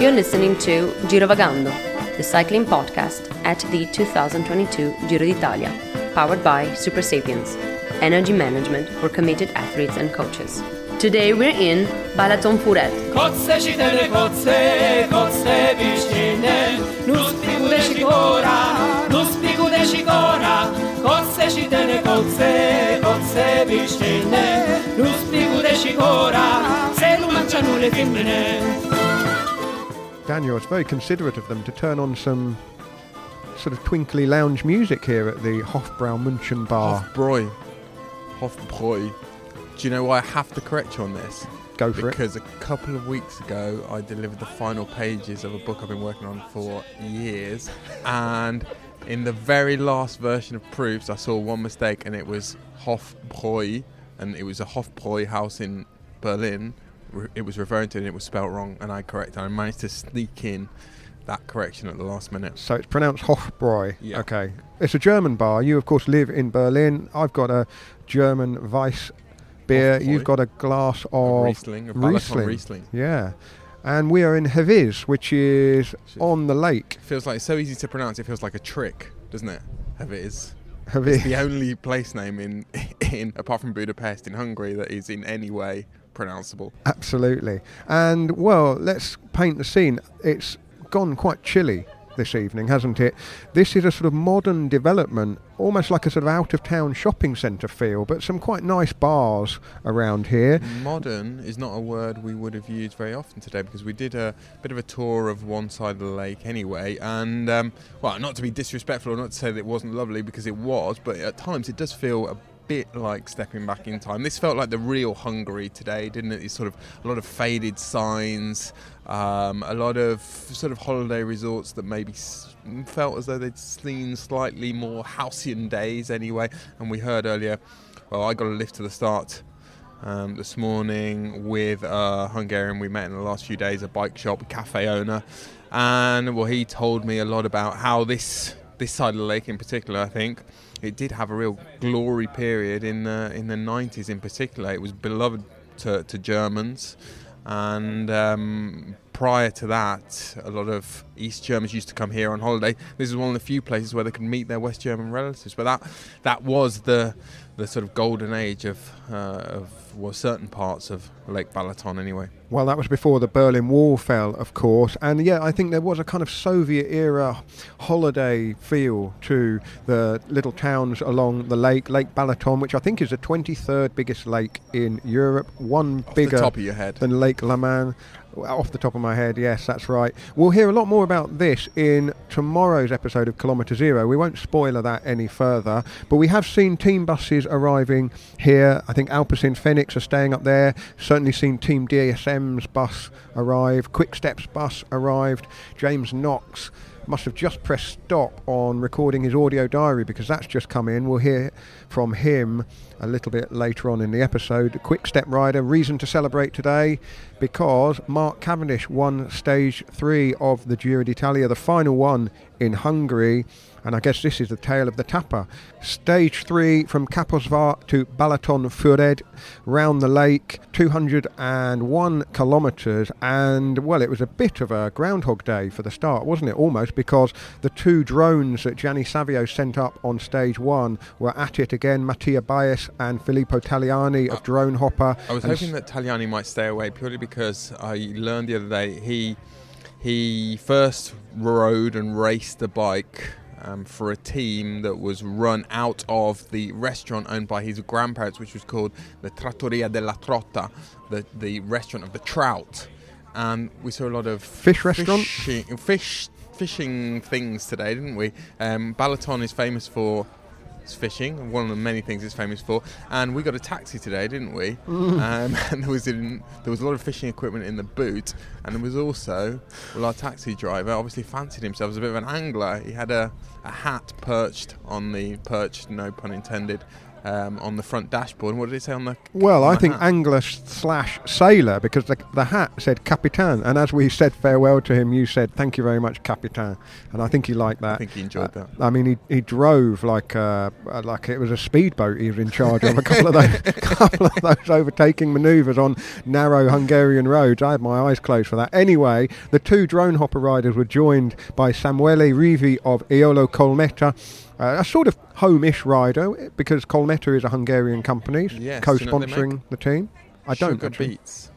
You're listening to Girovagando, the cycling podcast at the 2022 Giro d'Italia, powered by Supersapiens, energy management for committed athletes and coaches. Today we're in Balatonfüred. Mančanu le. Daniel, it's very considerate of them to turn on some sort of twinkly lounge music here at the Hofbrau München bar. Hofbräu. Hofbräu. Do you know why I have to correct you on this? Go for it. Because a couple of weeks ago, I delivered the final pages of a book I've been working on for years, and in the very last version of proofs, I saw one mistake, and it was Hofbräu, and it was a Hofbräu house in Berlin. Re- It was referring to, and it was spelt wrong, and I corrected. I managed to sneak in that correction at the last minute. So it's pronounced Hofbräu. Yeah. Okay. It's a German bar. You, of course, live in Berlin. I've got a German Weiss beer. Hofbräu. You've got a glass of Riesling, a Riesling. Riesling. Yeah. And we are in Héviz, which is on the lake. feels like it's so easy to pronounce. It feels like a trick, doesn't it? It is. It's Héviz. the only place name in, in apart from Budapest in Hungary that is in any way pronounceable. Absolutely. And well, let's paint the scene. It's gone quite chilly this evening, hasn't it? This is a sort of modern development, almost like a sort of out of town shopping centre feel, but some quite nice bars around here. Modern is not a word we would have used very often today because we did a bit of a tour of one side of the lake anyway. And, um, well, not to be disrespectful or not to say that it wasn't lovely because it was, but at times it does feel a bit like stepping back in time. This felt like the real Hungary today, didn't it? It's sort of a lot of faded signs, um, a lot of sort of holiday resorts that maybe felt as though they'd seen slightly more halcyon days anyway. And we heard earlier, well, I got a lift to the start um, this morning with a Hungarian we met in the last few days, a bike shop, cafe owner, and well, he told me a lot about how this this side of the lake, in particular, I think, it did have a real glory period in the in the 90s. In particular, it was beloved to, to Germans, and um, prior to that, a lot of East Germans used to come here on holiday. This is one of the few places where they could meet their West German relatives. But that that was the the sort of golden age of uh, of well, certain parts of Lake Balaton, anyway. Well, that was before the Berlin Wall fell, of course. And yeah, I think there was a kind of Soviet era holiday feel to the little towns along the lake, Lake Balaton, which I think is the 23rd biggest lake in Europe, one Off bigger the top of your head. than Lake Leman. Off the top of my head, yes, that's right. We'll hear a lot more about this in tomorrow's episode of Kilometre Zero. We won't spoiler that any further, but we have seen team buses arriving here. I think Alpecin Fenix are staying up there. Certainly seen Team DSM's bus arrive. Quick Steps bus arrived. James Knox must have just pressed stop on recording his audio diary because that's just come in. We'll hear from him a little bit later on in the episode. Quick Step Rider, reason to celebrate today because Mark Cavendish won stage three of the Giro d'Italia, the final one in Hungary. And I guess this is the tale of the tapper. Stage three from Kaposvár to Balatonfüred, round the lake, 201 kilometres. And well, it was a bit of a groundhog day for the start, wasn't it? Almost because the two drones that Gianni Savio sent up on stage one were at it again. Mattia Bais and Filippo Tagliani of Drone Hopper. I was hoping that Tagliani might stay away purely because I learned the other day he he first rode and raced a bike um, for a team that was run out of the restaurant owned by his grandparents, which was called the Trattoria della Trotta, the the restaurant of the trout. And we saw a lot of Fish restaurant? fishing, fish fishing things today, didn't we? Um, Balaton is famous for its fishing, one of the many things it's famous for. And we got a taxi today, didn't we? Um, and there was in, there was a lot of fishing equipment in the boot, and there was also well, our taxi driver obviously fancied himself as a bit of an angler. He had a, a hat perched on the perch, no pun intended, um, on the front dashboard. And what did it say on the? Well, on I the think hat? angler slash sailor because the, the hat said Capitan, and as we said farewell to him, you said thank you very much, Capitan, and I think he liked that. I think he enjoyed Uh, that. I mean, he, he drove like uh, uh, like it was a speedboat. He was in charge of a couple of those couple of those overtaking manoeuvres on narrow Hungarian roads. I had my eyes closed for that. Anyway, the two drone hopper riders were joined by Samuele Rivi of Eolo Kometa. Uh, a sort of home-ish rider because Kometa is a Hungarian company Yes, do you know co-sponsoring the team. I don't Sugar beets.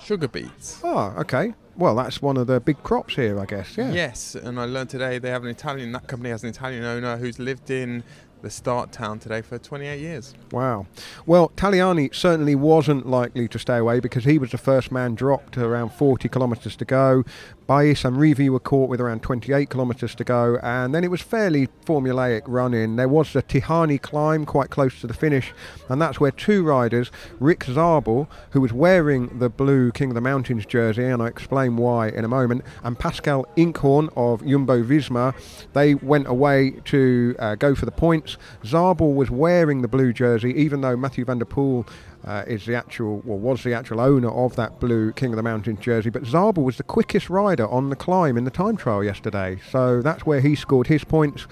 Sugar beets. Oh, okay. Well, that's one of the big crops here, I guess. Yeah. Yes, and I learned today they have an Italian. That company has an Italian owner who's lived in the start town today for 28 years. Wow. Well, Tagliani certainly wasn't likely to stay away because he was the first man dropped around 40 kilometres to go. Bais and Rivi were caught with around 28 kilometres to go, and then it was fairly formulaic running. There was the Tihany climb quite close to the finish, and that's where two riders, Rick Zabel, who was wearing the blue King of the Mountains jersey, and I'll explain why in a moment, and Pascal Eenkhoorn of Jumbo Visma, they went away to uh, go for the points. Zabel was wearing the blue jersey, even though Mathieu van der Poel uh, is the actual, or was the actual owner of that blue King of the Mountains jersey. But Zabel was the quickest rider on the climb in the time trial yesterday, so that's where he scored his points.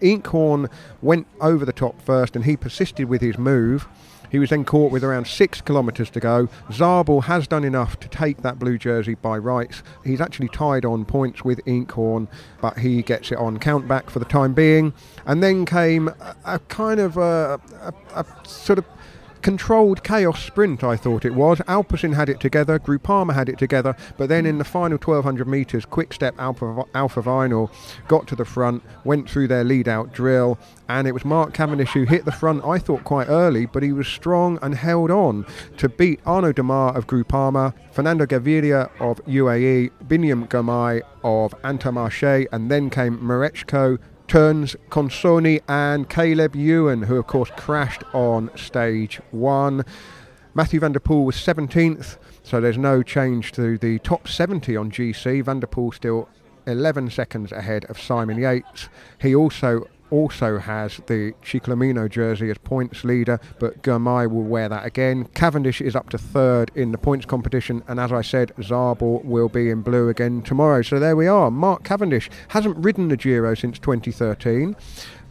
Eenkhoorn went over the top first, and he persisted with his move. He was then caught with around six kilometres to go. Zabel has done enough to take that blue jersey by rights. He's actually tied on points with Eenkhoorn, but he gets it on count back for the time being. And then came a, a kind of a, a, a sort of controlled chaos sprint, I thought it was. Alpecin had it together, Groupama had it together, but then in the final 1200 metres, Quick Step Alpha, Alpha Vinyl got to the front, went through their lead out drill, and it was Mark Cavendish who hit the front, I thought, quite early, but he was strong and held on to beat Arnaud Démare of Groupama, Fernando Gaviria of UAE, Biniam Girmay of Intermarché, and then came Mareczko, Turns, Consonni, and Caleb Ewan, who of course crashed on stage one. Mathieu van der Poel was 17th, so there's no change to the top 70 on GC. Van der Poel still 11 seconds ahead of Simon Yates. He also also has the Ciclamino jersey as points leader, but Girmay will wear that again. Cavendish is up to third in the points competition, and as I said, Zabel will be in blue again tomorrow. So there we are. Mark Cavendish hasn't ridden the Giro since 2013.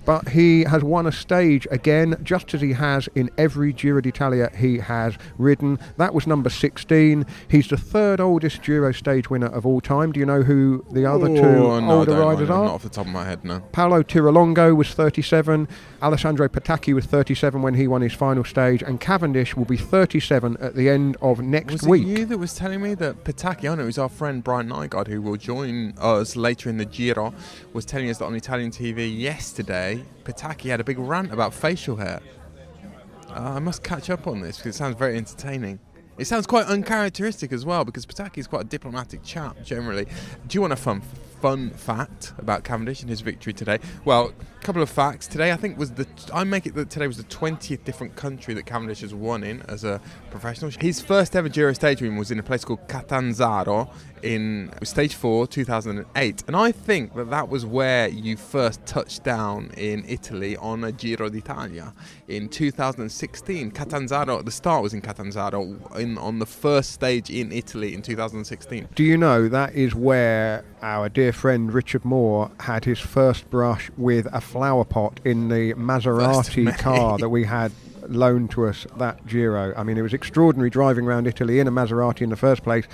But he has won a stage again, just as he has in every Giro d'Italia he has ridden. That was number 16. He's the third oldest Giro stage winner of all time. Do you know who the other two oh, no, I older riders are? Not off the top of my head, no. Paolo Tiralongo was 37, Alessandro Petacchi was 37 when he won his final stage, and Cavendish will be 37 at the end of next Was week. it you that was telling me that Petacchi, I know it was our friend Brian Nygaard who will join us later in the Giro, was telling us that on Italian TV yesterday, Petacchi had a big rant about facial hair. Uh, I must catch up on this because it sounds very entertaining. It sounds quite uncharacteristic as well because Petacchi is quite a diplomatic chap generally. Do you want a fun fun fact about Cavendish and his victory today? Well, couple of facts. Today I think was the I make it that today was the 20th different country that Cavendish has won in as a professional. His first ever Giro stage win was in a place called Catanzaro in stage 4 2008 and I think that that was where you first touched down in Italy on a Giro d'Italia in 2016 Catanzaro the start was in Catanzaro in on the first stage in Italy in 2016 Do you know that is where our dear friend Richard Moore had his first brush with a flower pot in the Maserati car that we had loaned to us that Giro. I mean, it was extraordinary driving around Italy in a Maserati in the first place,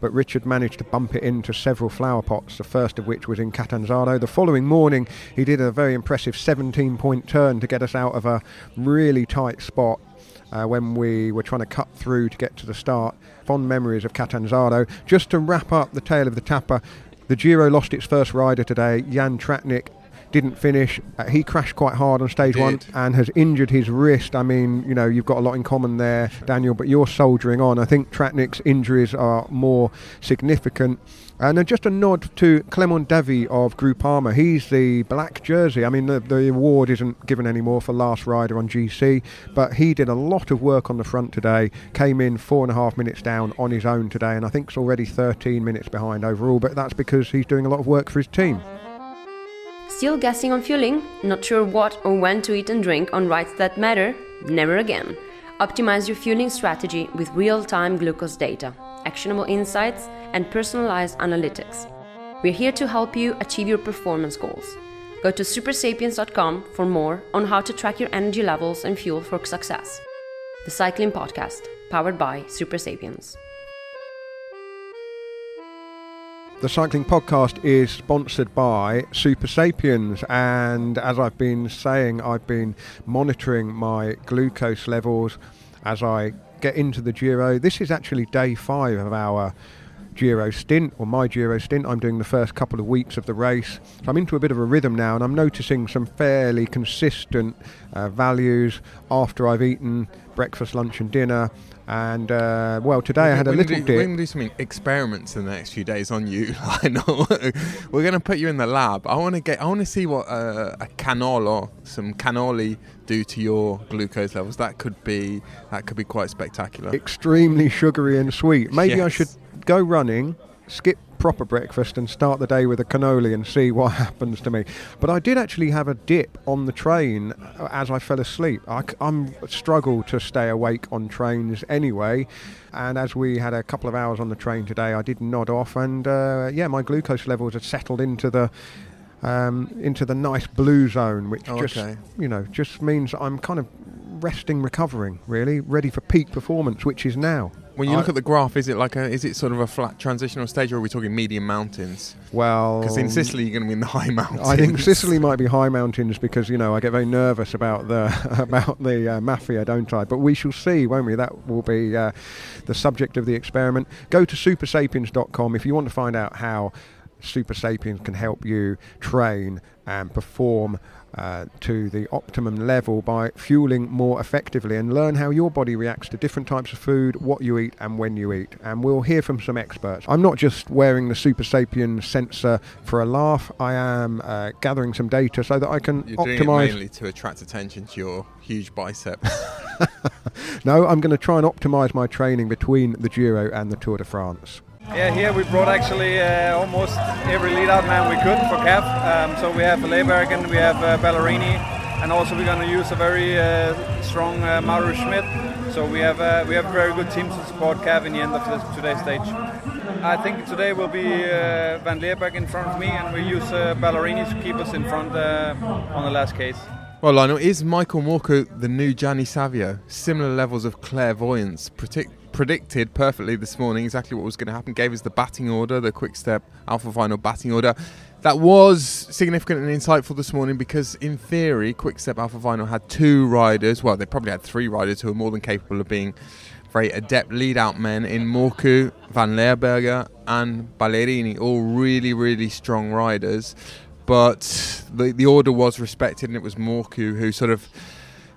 but Richard managed to bump it into several flower pots, the first of which was in Catanzaro. The following morning, he did a very impressive 17 point turn to get us out of a really tight spot uh, when we were trying to cut through to get to the start. Fond memories of Catanzaro. Just to wrap up the tale of the Tapper, the Giro lost its first rider today, Jan Tratnik. Didn't finish. Uh, he crashed quite hard on stage one and has injured his wrist. I mean, you know, you've got a lot in common there, Daniel, but you're soldiering on. I think Tratnik's injuries are more significant. And uh, just a nod to Clement Davy of Groupama. He's the black jersey. I mean, the, the award isn't given anymore for last rider on GC, but he did a lot of work on the front today. Came in four and a half minutes down on his own today, and I think it's already 13 minutes behind overall. But that's because he's doing a lot of work for his team. Still guessing on fueling? Not sure what or when to eat and drink on rides that matter? Never again. Optimize your fueling strategy with real time glucose data, actionable insights, and personalized analytics. We're here to help you achieve your performance goals. Go to supersapiens.com for more on how to track your energy levels and fuel for success. The Cycling Podcast, powered by Supersapiens. The Cycling Podcast is sponsored by Supersapiens, and as I've been saying, I've been monitoring my glucose levels as I get into the Giro. This is actually day five of our Giro stint, or my Giro stint. I'm doing the first couple of weeks of the race. So I'm into a bit of a rhythm now, and I'm noticing some fairly consistent uh, values after I've eaten breakfast, lunch, and dinner. And uh, well, today I had a little do, dip. We're going to do something experiments in the next few days on you, I know we're going to put you in the lab. I want to get. I want to see what uh, a canola, some cannoli, do to your glucose levels. That could be. That could be quite spectacular. extremely sugary and sweet. Maybe I should go running, skip proper breakfast, and start the day with a cannoli and see what happens to me. But I did actually have a dip on the train uh, as I fell asleep. I'm struggle to stay awake on trains anyway. And as we had a couple of hours on the train today, I did nod off, and uh, yeah, my glucose levels had settled into the um, into the nice blue zone, which Oh, just okay. you know just means I'm kind of resting, recovering, really ready for peak performance, which is now. When you I- look at the graph, is it like a? Is it sort of a flat transitional stage, or are we talking medium mountains? Well, Because in Sicily, you're going to be in the high mountains. I think Sicily might be high mountains because you know I get very nervous about the about the uh, mafia, don't I? But we shall see, won't we? That will be uh, the subject of the experiment. Go to supersapiens.com if you want to find out how Supersapiens can help you train and perform. Uh, to the optimum level by fueling more effectively and learn how your body reacts to different types of food, what you eat, and when you eat. And we'll hear from some experts. I'm not just wearing the Super Sapien sensor for a laugh, I am uh, gathering some data so that I can You're doing it optimize. mainly to attract attention to your huge biceps. No, I'm going to try and optimize my training between the Giro and the Tour de France. Yeah, here we brought actually uh, almost every lead out man we could for Cav. Um, so we have Lerberghe, we have uh, Ballerini, and also we're going to use a very uh, strong uh, Mauro Schmid. So we have uh, we have a very good team to support Cav in the end of this, today's stage. I think today will be uh, Van Lerberghe in front of me, and we use uh, Ballerini to keep us in front uh, on the last case. Well, Lionel, is Michael Morkov the new Gianni Savio? Similar levels of clairvoyance predict, predicted perfectly this morning exactly what was going to happen. Gave us the batting order, the quick step Alpha Vinyl batting order. That was significant and insightful this morning because, in theory, Quick Step Alpha Vinyl had two riders. Well, they probably had three riders who are more than capable of being very adept lead out men in Morkov, Van Lerberghe, and Ballerini, all really, really strong riders. But the, the order was respected, and it was Morkov who sort of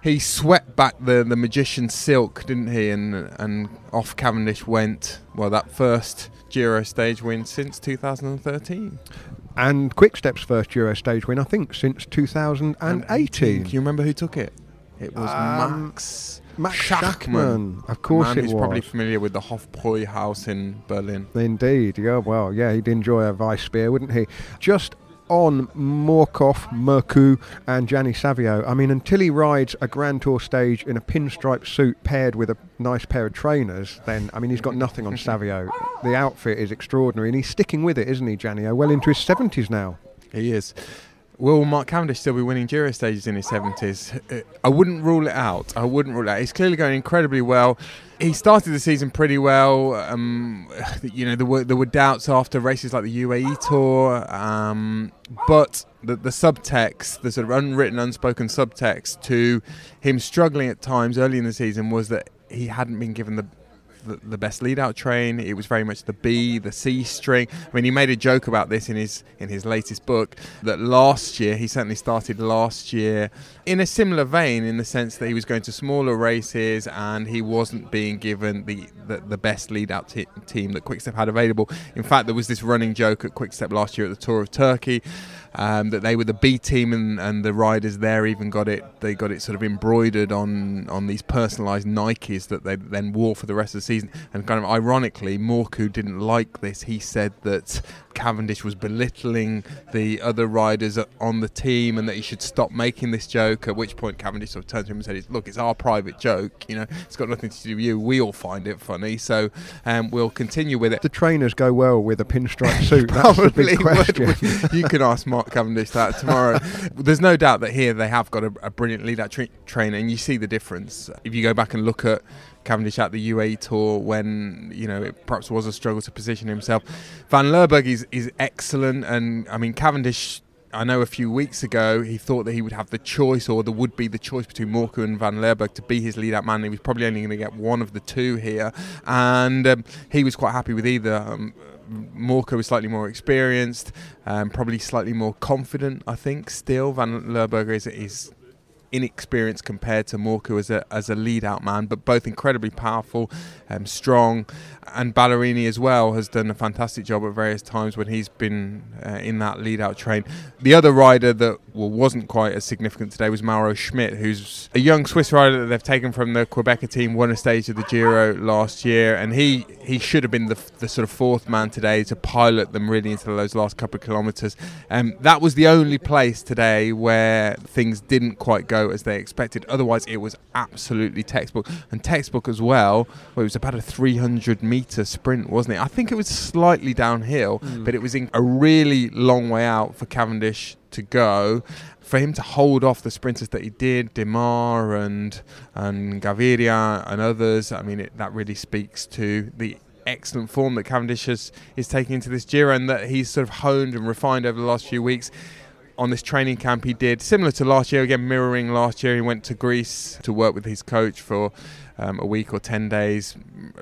he swept back the, the magician silk, didn't he? And and off Cavendish went well that first Giro stage win since 2013. And Quickstep's first Giro stage win, I think, since 2018. Can you remember who took it? It was Um, Max Max Schachmann. Schachmann, of course Man it who's was. probably familiar with the Hofbräu house in Berlin. Indeed, yeah, well, yeah, he'd enjoy a vice spear, wouldn't he? Just on Morkov, Merku, and Gianni Savio. I mean, until he rides a Grand Tour stage in a pinstripe suit paired with a nice pair of trainers, then, I mean, he's got nothing on Savio. The outfit is extraordinary, and he's sticking with it, isn't he, Gianni? Well into his 70s now. He is. Will Mark Cavendish still be winning Giro stages in his 70s? Uh, I wouldn't rule it out. I wouldn't rule it out. He's clearly going incredibly well. He started the season pretty well. Um, you know, there were there were doubts after races like the UAE Tour, um, but the, the subtext, the sort of unwritten, unspoken subtext to him struggling at times early in the season was that he hadn't been given the the, the best lead out train. It was very much the B, the C string. I mean, he made a joke about this in his in his latest book that last year he certainly started last year in a similar vein in the sense that he was going to smaller races and he wasn't being given the the, the best lead out t- team that Quickstep had available. In fact, there was this running joke at Quickstep last year at the Tour of Turkey. Um, that they were the B team and, and the riders there even got it they got it sort of embroidered on on these personalized Nikes that they then wore for the rest of the season. And kind of ironically, Morkov didn't like this. He said that Cavendish was belittling the other riders on the team and that he should stop making this joke. At which point, Cavendish sort of turned to him and said, "Look, it's our private joke. You know, it's got nothing to do with you. We all find it funny, so um, we'll continue with it." The trainers go well with a pinstripe suit. That's the big question. you can ask Mark Cavendish that tomorrow. There's no doubt that here they have got a, a brilliant lead-out tra- trainer, and you see the difference if you go back and look at Cavendish at the UAE Tour when you know it perhaps was a struggle to position himself. Van Lerberghe is is excellent, and I mean Cavendish. I know a few weeks ago he thought that he would have the choice, or there would be the choice between Morkov and Van Lerberghe to be his lead-out man. He was probably only going to get one of the two here, and um, he was quite happy with either. Um, Morkov is slightly more experienced, um, probably slightly more confident. I think still Van Lerberghe is, is inexperienced compared to Morkov as a as a lead out man, but both incredibly powerful, um, strong, and Ballerini as well has done a fantastic job at various times when he's been uh, in that lead out train. The other rider that well, wasn't quite as significant today was Mauro Schmid, who's a young Swiss rider that they've taken from the Qhubeka team, won a stage of the Giro last year, and he he should have been the, the sort of fourth man today to pilot them really into those last couple of kilometres. Um, that was the only place today where things didn't quite go as they expected. Otherwise, it was absolutely textbook and textbook as well. Well, it was about a 300 metre sprint, wasn't it? I think it was slightly downhill, mm. but it was a really long way out for Cavendish to go. For him to hold off the sprinters that he did, Démare and and Gaviria and others, I mean, it, that really speaks to the excellent form that Cavendish has, is taking into this Giro and that he's sort of honed and refined over the last few weeks on this training camp he did, similar to last year, again mirroring last year. He went to Greece to work with his coach for um, a week or 10 days,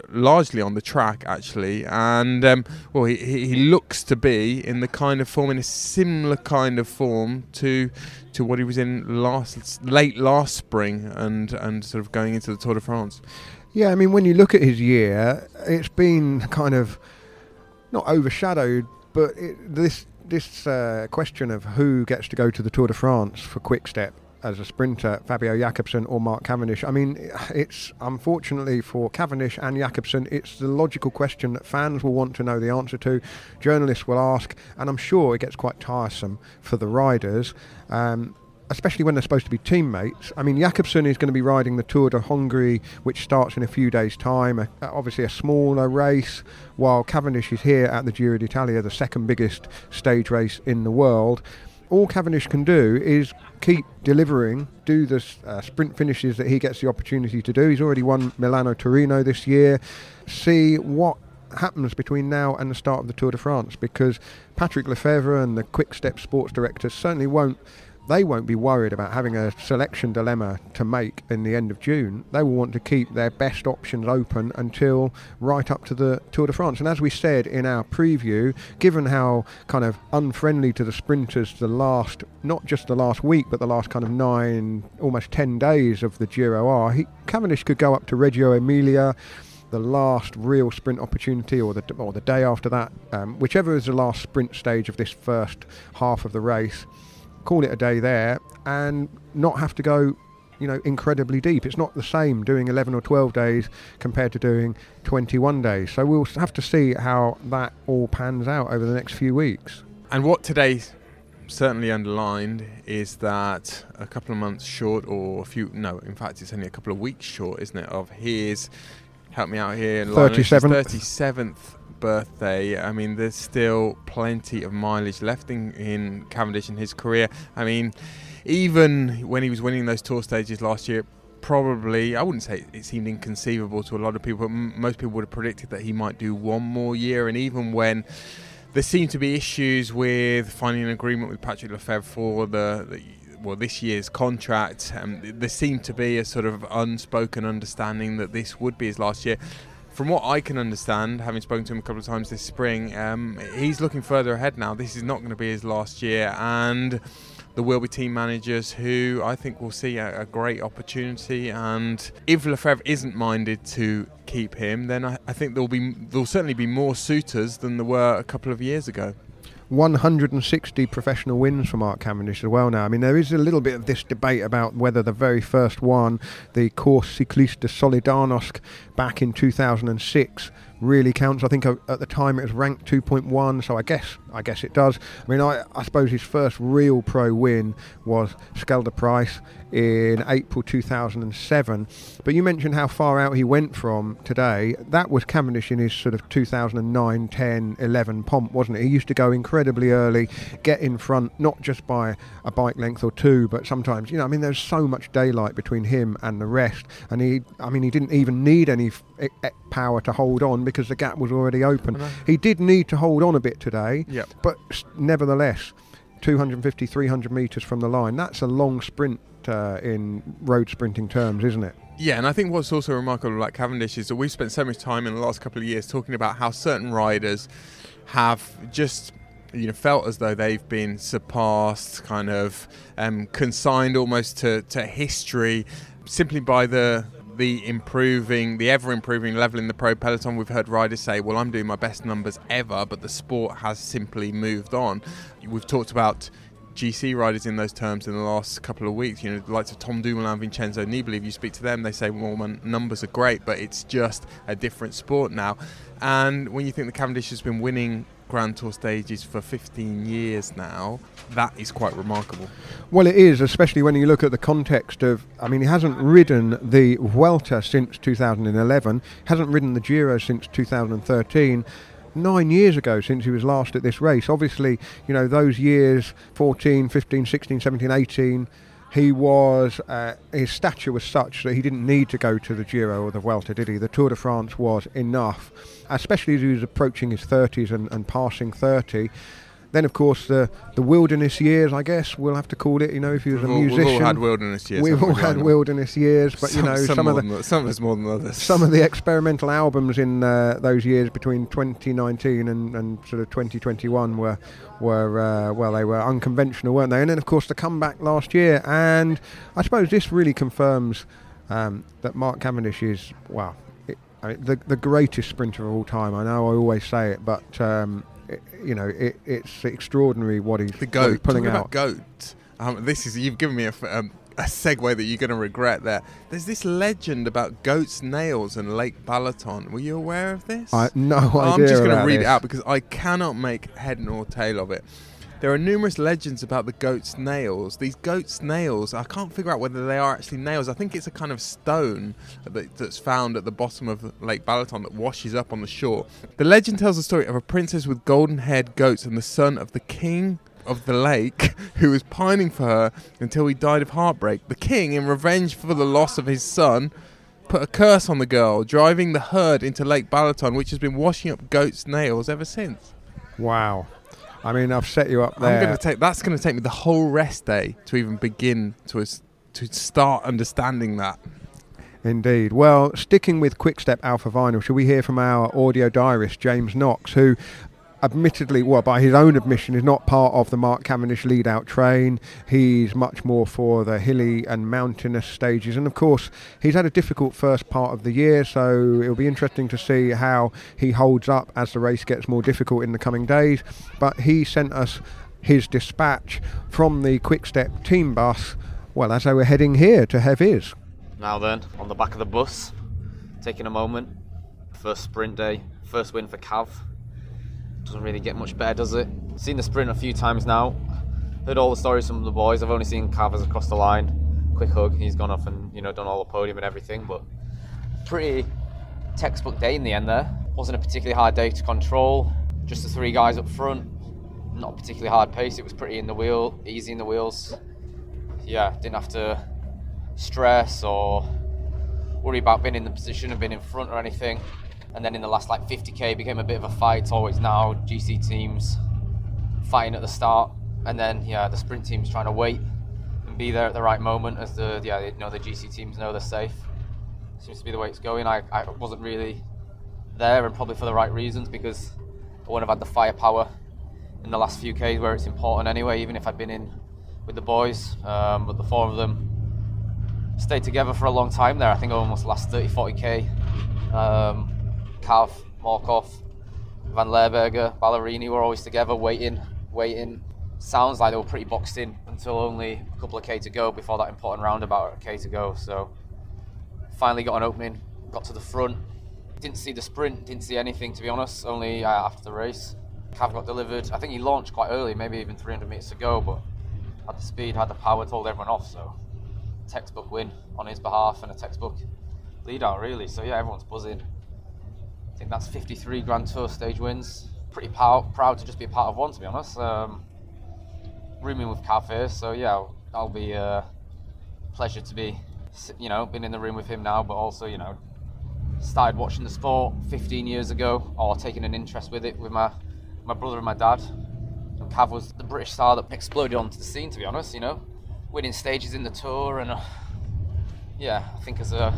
largely on the track actually. And um, well, he, he looks to be in the kind of form, in a similar kind of form to to what he was in last late last spring and, and sort of going into the Tour de France. Yeah, I mean, when you look at his year, it's been kind of not overshadowed, but it, this this uh, question of who gets to go to the Tour de France for Quick Step as a sprinter, Fabio Jakobsen or Mark Cavendish? I mean, it's unfortunately for Cavendish and Jakobsen, it's the logical question that fans will want to know the answer to, journalists will ask, and I'm sure it gets quite tiresome for the riders. Um, especially when they're supposed to be teammates. I mean, Jakobsen is going to be riding the Tour de Hungary, which starts in a few days' time. A, obviously, a smaller race, while Cavendish is here at the Giro d'Italia, the second biggest stage race in the world all Cavendish can do is keep delivering, do the uh, sprint finishes that he gets the opportunity to do. He's already won Milano Torino this year. See what happens between now and the start of the Tour de France because Patrick Lefevere and the Quick Step sports director certainly won't they won't be worried about having a selection dilemma to make in the end of June. They will want to keep their best options open until right up to the Tour de France. And as we said in our preview, given how kind of unfriendly to the sprinters the last, not just the last week, but the last kind of nine, almost ten days of the Giro are, he, Cavendish could go up to Reggio Emilia the last real sprint opportunity or the or the day after that, um, whichever is the last sprint stage of this first half of the race, call it a day there, and not have to go, you know, incredibly deep. It's not the same doing 11 or 12 days compared to doing 21 days. So we'll have to see how that all pans out over the next few weeks. And what today certainly underlined is that a couple of months short, or a few, no, in fact, it's only a couple of weeks short, isn't it, of his, help me out here, 37th. 37th birthday. I mean, there's still plenty of mileage left in, in Cavendish in his career. I mean, even when he was winning those tour stages last year, probably I wouldn't say it seemed inconceivable to a lot of people, most people would have predicted that he might do one more year. And even when there seemed to be issues with finding an agreement with Patrick Lefevere for the, the well this year's contract, um, there seemed to be a sort of unspoken understanding that this would be his last year from what I can understand, having spoken to him a couple of times this spring, um, he's looking further ahead now. This is not going to be his last year, and there will be team managers who I think will see a, a great opportunity. And if Lefevere isn't minded to keep him, then I, I think there'll be there'll certainly be more suitors than there were a couple of years ago. 160 professional wins for Mark Cavendish as well now. I mean, there is a little bit of this debate about whether the very first one, the Course Cycliste de Solidarnosc back in 2006, really counts. I think uh, at the time it was ranked 2.1, so I guess I guess it does. I mean, I, I suppose his first real pro win was Scheldeprijs in April 2007. But you mentioned how far out he went from today. That was Cavendish in his sort of 2009, 10, 11 pomp, wasn't it? He used to go incredibly early, get in front, not just by a bike length or two, but sometimes, you know, I mean, there's so much daylight between him and the rest. And he, I mean, he didn't even need any f- power to hold on because the gap was already open. He did need to hold on a bit today, Yep. but nevertheless, 250, 300 metres from the line, that's a long sprint uh, in road sprinting terms, isn't it? Yeah, and I think what's also remarkable about Cavendish is that we've spent so much time in the last couple of years talking about how certain riders have just you know felt as though they've been surpassed, kind of um, consigned almost to, to history simply by the the improving, the ever improving level in the pro peloton. We've heard riders say, "Well, I'm doing my best numbers ever," but the sport has simply moved on. We've talked about GC riders in those terms in the last couple of weeks. You know, the likes of Tom Dumoulin, Vincenzo Nibali. If you speak to them, they say, "Well, numbers are great, but it's just a different sport now." And when you think the Cavendish has been winning Grand Tour stages for 15 years now, that is quite remarkable. Well, it is, especially when you look at the context of. I mean, he hasn't ridden the Vuelta since 2011, hasn't ridden the Giro since 2013. Nine years ago since he was last at this race. Obviously, you know, those years 14, 15, 16, 17, 18. He was, uh, his stature was such that he didn't need to go to the Giro or the Vuelta, did he? The Tour de France was enough, especially as he was approaching his 30s and, and passing 30. Then, of course, the the wilderness years, I guess we'll have to call it. You know, if you was We've a all, musician, we've all had wilderness years. we've all had wilderness years, but you know, some, some, of the some of us more than others. some of the experimental albums in uh, those years between 2019 and, and sort of 2021 were were uh, well they were unconventional weren't they and then of course the comeback last year and I suppose this really confirms um, that Mark Cavendish is well it, I mean, the the greatest sprinter of all time I know I always say it but um, it, you know it, it's extraordinary what he's, the what he's pulling Talking out about goat. Um, this is you've given me a, um, a segue that you're going to regret. There, there's this legend about goat's nails and Lake Balaton. Were you aware of this? I no idea I'm just going to read it out because I cannot make head nor tail of it. There are numerous legends about the goat's nails. These goat's nails, I can't figure out whether they are actually nails. I think it's a kind of stone that, that's found at the bottom of Lake Balaton that washes up on the shore. The legend tells the story of a princess with golden haired goats and the son of the king of the lake who was pining for her until he died of heartbreak. The king, in revenge for the loss of his son, put a curse on the girl, driving the herd into Lake Balaton, which has been washing up goats' nails ever since. wow I mean I've set you up there I'm going to take that's going to take me the whole rest day to even begin to to start understanding that. Indeed. Well, sticking with Quickstep Alpha Vinyl, shall we hear from our audio diarist, James Knox, who admittedly, well, by his own admission, is not part of the Mark Cavendish lead out train. He's much more for the hilly and mountainous stages. And of course, he's had a difficult first part of the year, so it'll be interesting to see how he holds up as the race gets more difficult in the coming days. But he sent us his dispatch from the Quickstep team bus, well, as they were heading here to Héviz. Now then, on the back of the bus, taking a moment. First sprint day, first win for Cav. Doesn't really get much better, does it? Seen the sprint a few times now. Heard all the stories from the boys. I've only seen Carver's across the line. Quick hug. He's gone off and you know done all the podium and everything. But pretty textbook day in the end. There wasn't a particularly hard day to control. Just the three guys up front. Not particularly hard pace. It was pretty in the wheel, easy in the wheels. Yeah, didn't have to stress or worry about being in the position of being in front or anything. And then in the last like 50k became a bit of a fight. Always now GC teams fighting at the start, and then yeah, the sprint teams trying to wait and be there at the right moment as the yeah you know the GC teams know they're safe. Seems to be the way it's going. I, I wasn't really there, and probably for the right reasons because I wouldn't have had the firepower in the last few k's where it's important anyway. Even if I'd been in with the boys, um, but the four of them stayed together for a long time there. I think almost last 30, 40k. Um, Cav, Morkov, Van Lerberghe, Ballerini were always together waiting waiting. Sounds like they were pretty boxed in until only a couple of K to go before that important roundabout at K to go. So finally got an opening, got to the front. Didn't see the sprint, didn't see anything to be honest, only uh, after the race. Cav got delivered. I think he launched quite early, maybe even 300 metres to go, but had the speed, had the power, told everyone off. So textbook win on his behalf and a textbook lead out really. So yeah, everyone's buzzing. I think that's 53 Grand Tour stage wins. Pretty proud, proud to just be a part of one, to be honest. Um, rooming with Cav here, so yeah, I'll be a pleasure to be, you know, been in the room with him now, but also, you know, started watching the sport 15 years ago, or taking an interest with it with my my brother and my dad. And Cav was the British star that exploded onto the scene, to be honest. You know, winning stages in the tour, and uh, yeah, I think as a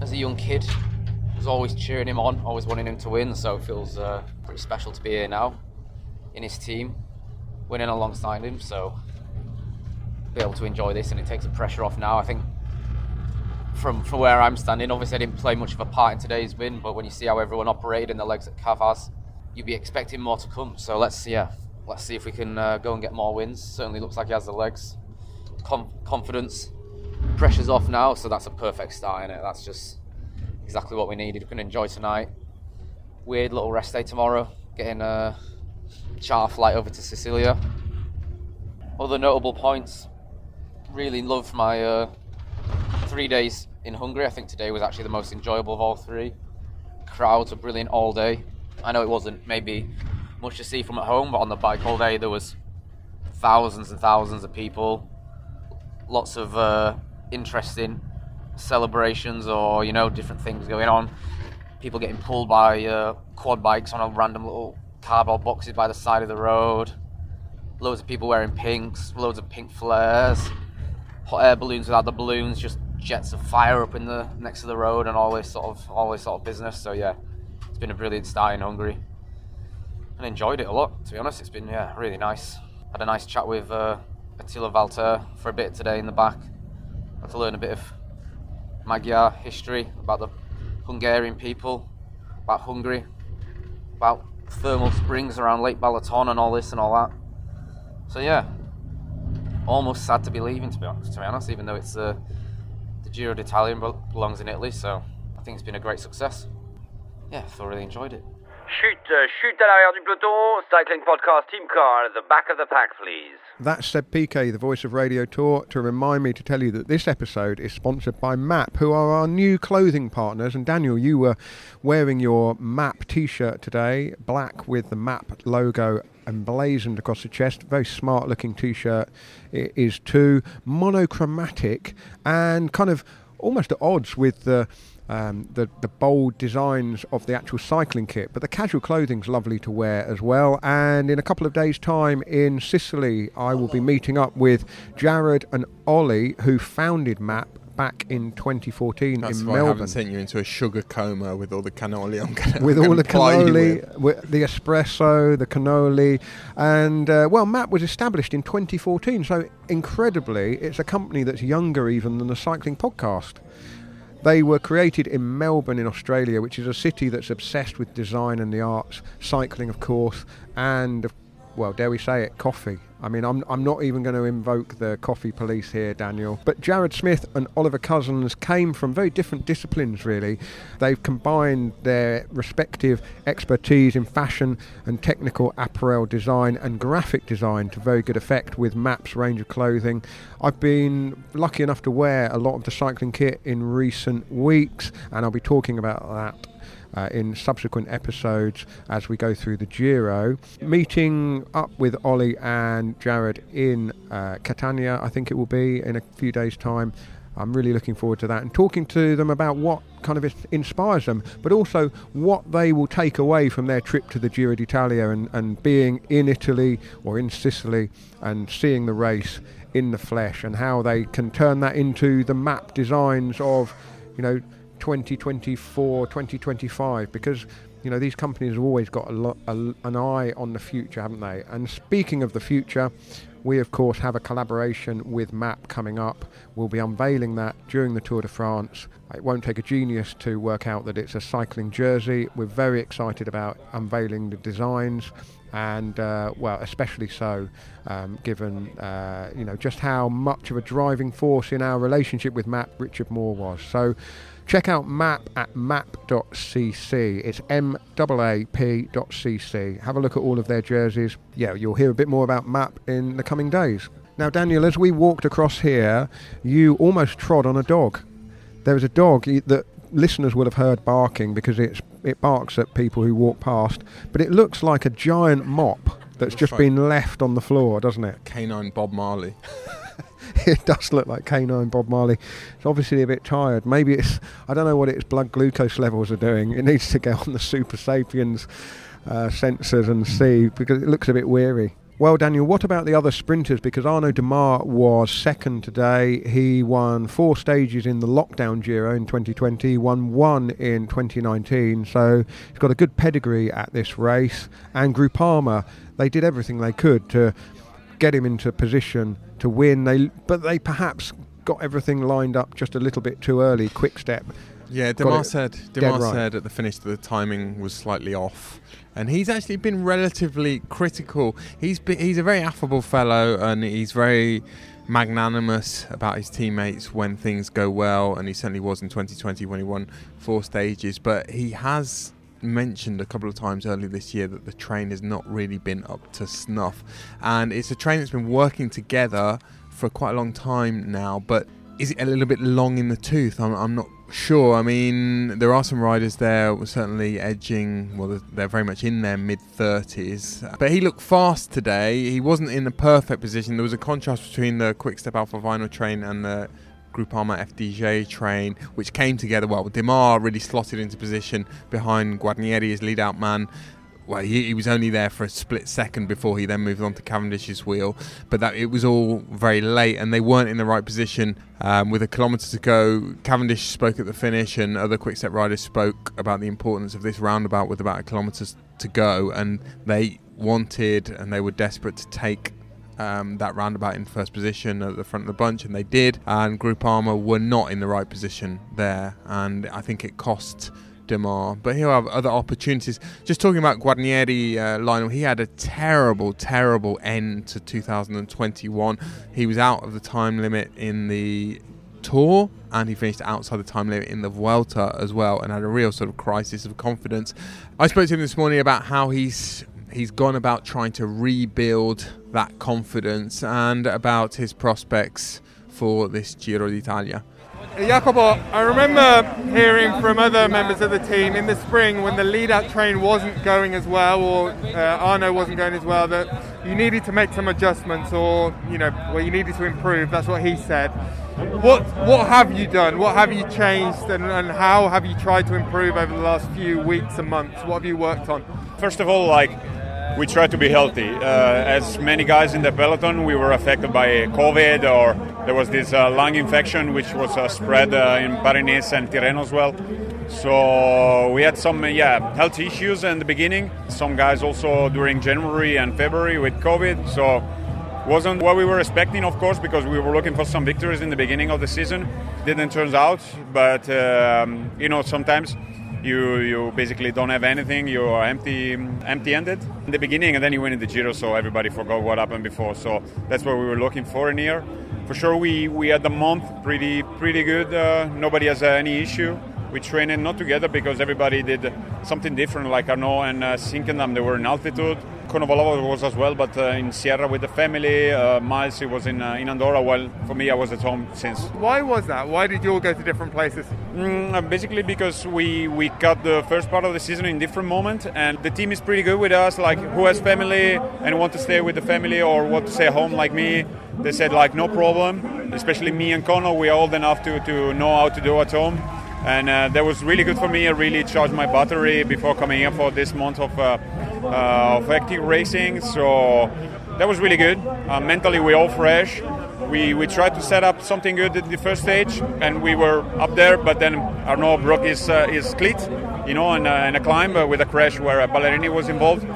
as a young kid, was always cheering him on, always wanting him to win. So it feels uh, pretty special to be here now in his team, winning alongside him. So be able to enjoy this, and it takes the pressure off now. I think from from where I'm standing, obviously I didn't play much of a part in today's win, but when you see how everyone operated in the legs at Cav has, you'd be expecting more to come. So let's yeah, let's see if we can uh, go and get more wins. Certainly looks like he has the legs, Com- confidence, pressure's off now, so that's a perfect start in it. That's just exactly what we needed. We can enjoy tonight. Weird little rest day tomorrow. Getting a charter flight over to Sicilia. Other notable points. Really loved my uh, three days in Hungary. I think today was actually the most enjoyable of all three. Crowds were brilliant all day. I know it wasn't maybe much to see from at home, but on the bike all day there was thousands and thousands of people. Lots of uh, interesting celebrations or you know different things going on. People getting pulled by uh, quad bikes on a random little cardboard boxes by the side of the road. Loads of people wearing pinks, loads of pink flares, hot air balloons without the balloons, just jets of fire up in the next to the road and all this sort of all this sort of business. So yeah, it's been a brilliant start in Hungary and enjoyed it a lot. To be honest, it's been yeah really nice. Had a nice chat with uh, Attila Valter for a bit today in the back. Had to learn a bit of Magyar history about the Hungarian people, about Hungary, about thermal springs around Lake Balaton and all this and all that. So yeah, almost sad to be leaving to be honest. To be honest, even though it's uh, the Giro d'Italia belongs in Italy, so I think it's been a great success. Yeah, thoroughly enjoyed it. Chute, euh, chute à l'arrière du peloton. Cycling podcast team car at the back of the pack, please. That's Seb Piquet, the voice of Radio Tour, to remind me to tell you that this episode is sponsored by MAAP, who are our new clothing partners. And Daniel, you were wearing your MAAP t shirt today, black with the MAAP logo emblazoned across the chest. Very smart looking t shirt. It is too monochromatic and kind of almost at odds with the um, the, the bold designs of the actual cycling kit. But the casual clothing's lovely to wear as well. And in a couple of days' time in Sicily, I will be meeting up with Jared and Ollie, who founded MAAP back in 2014 That's in why I Melbourne. haven't sent you into a sugar coma with all the cannoli I'm with all the cannoli, with the espresso, the cannoli, and uh, well, MAAP was established in 2014. So incredibly, it's a company that's younger even than the Cycling Podcast. They were created in Melbourne, in Australia, which is a city that's obsessed with design and the arts, cycling, of course, and well, dare we say it, coffee. I mean, I'm, I'm not even going to invoke the coffee police here, Daniel. But Jared Smith and Oliver Cousins came from very different disciplines, really. They've combined their respective expertise in fashion and technical apparel design and graphic design to very good effect with MAAP's range of clothing. I've been lucky enough to wear a lot of the cycling kit in recent weeks, and I'll be talking about that uh, in subsequent episodes as we go through the Giro. Meeting up with Ollie and Jared in uh, Catania, I think it will be in a few days' time. I'm really looking forward to that and talking to them about what kind of inspires them, but also what they will take away from their trip to the Giro d'Italia and, and being in Italy or in Sicily and seeing the race in the flesh and how they can turn that into the MAAP designs of, you know, 2024, 2025, because you know these companies have always got a lot, a, an eye on the future, haven't they? And speaking of the future, we of course have a collaboration with MAAP coming up. We'll be unveiling that during the Tour de France It won't take a genius to work out that it's a cycling jersey. We're very excited about unveiling the designs, and uh, well, especially so, um, given uh, you know just how much of a driving force in our relationship with MAAP Richard Moore was. So. Check out MAAP at maap.cc. It's m-a-a-p.cc. Have a look at all of their jerseys. Yeah, you'll hear a bit more about MAAP in the coming days. Now, Daniel, as we walked across here, you almost trod on a dog. There was a dog that listeners will have heard barking because it's it barks at people who walk past, but it looks like a giant mop that's just right. been left on the floor, doesn't it? Canine Bob Marley. it does look like canine Bob Marley. It's obviously a bit tired. Maybe it's I don't know what its blood glucose levels are doing. It needs to go on the Supersapiens uh, sensors and see because it looks a bit weary. Well, Daniel, what about the other sprinters? Because Arnaud Démare was second today. He won four stages in the lockdown Giro in 2020, won one in 2019. So he's got a good pedigree at this race. And Groupama, they did everything they could to get him into position to win. They, but they perhaps got everything lined up just a little bit too early. Quick step. Yeah, Démare said Démare right. said at the finish that the timing was slightly off, and he's actually been relatively critical. He's been, he's a very affable fellow, and he's very magnanimous about his teammates when things go well, and he certainly was in 2020 when he won four stages. But he has mentioned a couple of times earlier this year that the train has not really been up to snuff, and it's a train that's been working together for quite a long time now, but is it a little bit long in the tooth? I'm, I'm not sure. I mean, there are some riders there certainly edging, well, they're- very much in their mid 30s. But he looked fast today. He wasn't in the perfect position. There was a contrast between the Quick Step Alpha Vinyl train and the Groupama FDJ train, which came together well. Démare really slotted into position behind Guarnieri as lead out man. Well, he, he was only there for a split second before he then moved on to Cavendish's wheel, but that it was all very late, and they weren't in the right position. Um, with a kilometre to go, Cavendish spoke at the finish, and other quick step riders spoke about the importance of this roundabout with about a kilometre to go, and they wanted and they were desperate to take um, that roundabout in first position at the front of the bunch, and they did. And Group Groupama were not in the right position there, and I think it cost Démare. But he'll have other opportunities. Just talking about Guarnieri, uh, Lionel, he had a terrible, terrible end to 2021. He was out of the time limit in the Tour, and he finished outside the time limit in the Vuelta as well, and had a real sort of crisis of confidence. I spoke to him this morning about how he's he's gone about trying to rebuild that confidence and about his prospects for this Giro d'Italia. Jacopo, I remember hearing from other members of the team in the spring when the lead out train wasn't going as well or uh, Arnaud wasn't going as well that you needed to make some adjustments or, you know, well, you needed to improve. That's what he said. What, what have you done? What have you changed and, and how have you tried to improve over the last few weeks and months? What have you worked on? First of all, like we try to be healthy. Uh, as many guys in the peloton, we were affected by COVID, or there was this uh, lung infection which was uh, spread uh, in Paris and Tirreno as well. So we had some, uh, yeah, health issues in the beginning. Some guys also during January and February with COVID. So wasn't what we were expecting, of course, because we were looking for some victories in the beginning of the season. Didn't turn out, but um, you know sometimes you you basically don't have anything. You are empty empty-handed in the beginning, and then you win in the Giro, so everybody forgot what happened before. So that's what we were looking for in here. For sure, we we had the month pretty pretty good. Uh, nobody has uh, any issue. We trained not together because everybody did something different. Like Arnaud and uh, Sinkeldam, they were in altitude. Konovalovas was as well, but uh, in Sierra with the family. Uh, Miles, he was in uh, in Andorra. Well, for me, I was at home since Why was that? Why did you all go to different places? Mm, basically because we we cut the first part of the season in different moment and the team is pretty good with us like who has family and want to stay with the family or want to stay home like me they said like no problem especially me and Connor we are old enough to, to know how to do at home and uh, that was really good for me I really charged my battery before coming here for this month of uh, of active racing so that was really good uh, mentally we're all fresh we, we tried to set up something good at the first stage, and we were up there. But then Arnaud broke his uh, his cleat, you know, in, uh, in a climb uh, with a crash where uh, Ballerini was involved.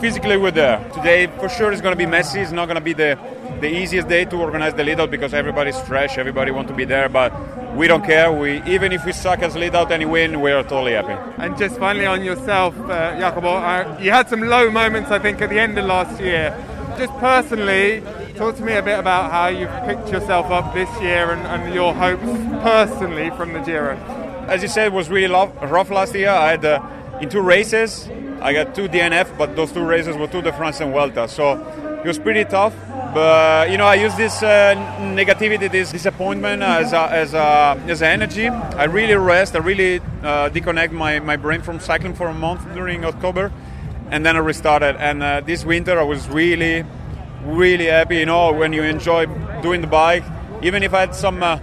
Physically, we're there today. For sure, it's going to be messy. It's not going to be the the easiest day to organize the little because everybody's fresh, everybody want to be there. But we don't care. We even if we suck as lead out and win, we're totally happy. And just finally on yourself, uh, Jacopo, uh, you had some low moments, I think, at the end of last year. Just personally, talk to me a bit about how you've picked yourself up this year and, and your hopes personally from the Giro. As you said, it was really rough, rough last year. I had uh, in two races, I got two DNF, but those two races were Tour de France and Vuelta, so it was pretty tough. But you know, I use this uh, negativity, this disappointment as a, as a, as energy. I really rest. I really uh, disconnect my, my brain from cycling for a month during October, and then I restarted. And uh, this winter, I was really, really happy. You know, when you enjoy doing the bike, even if I had some uh,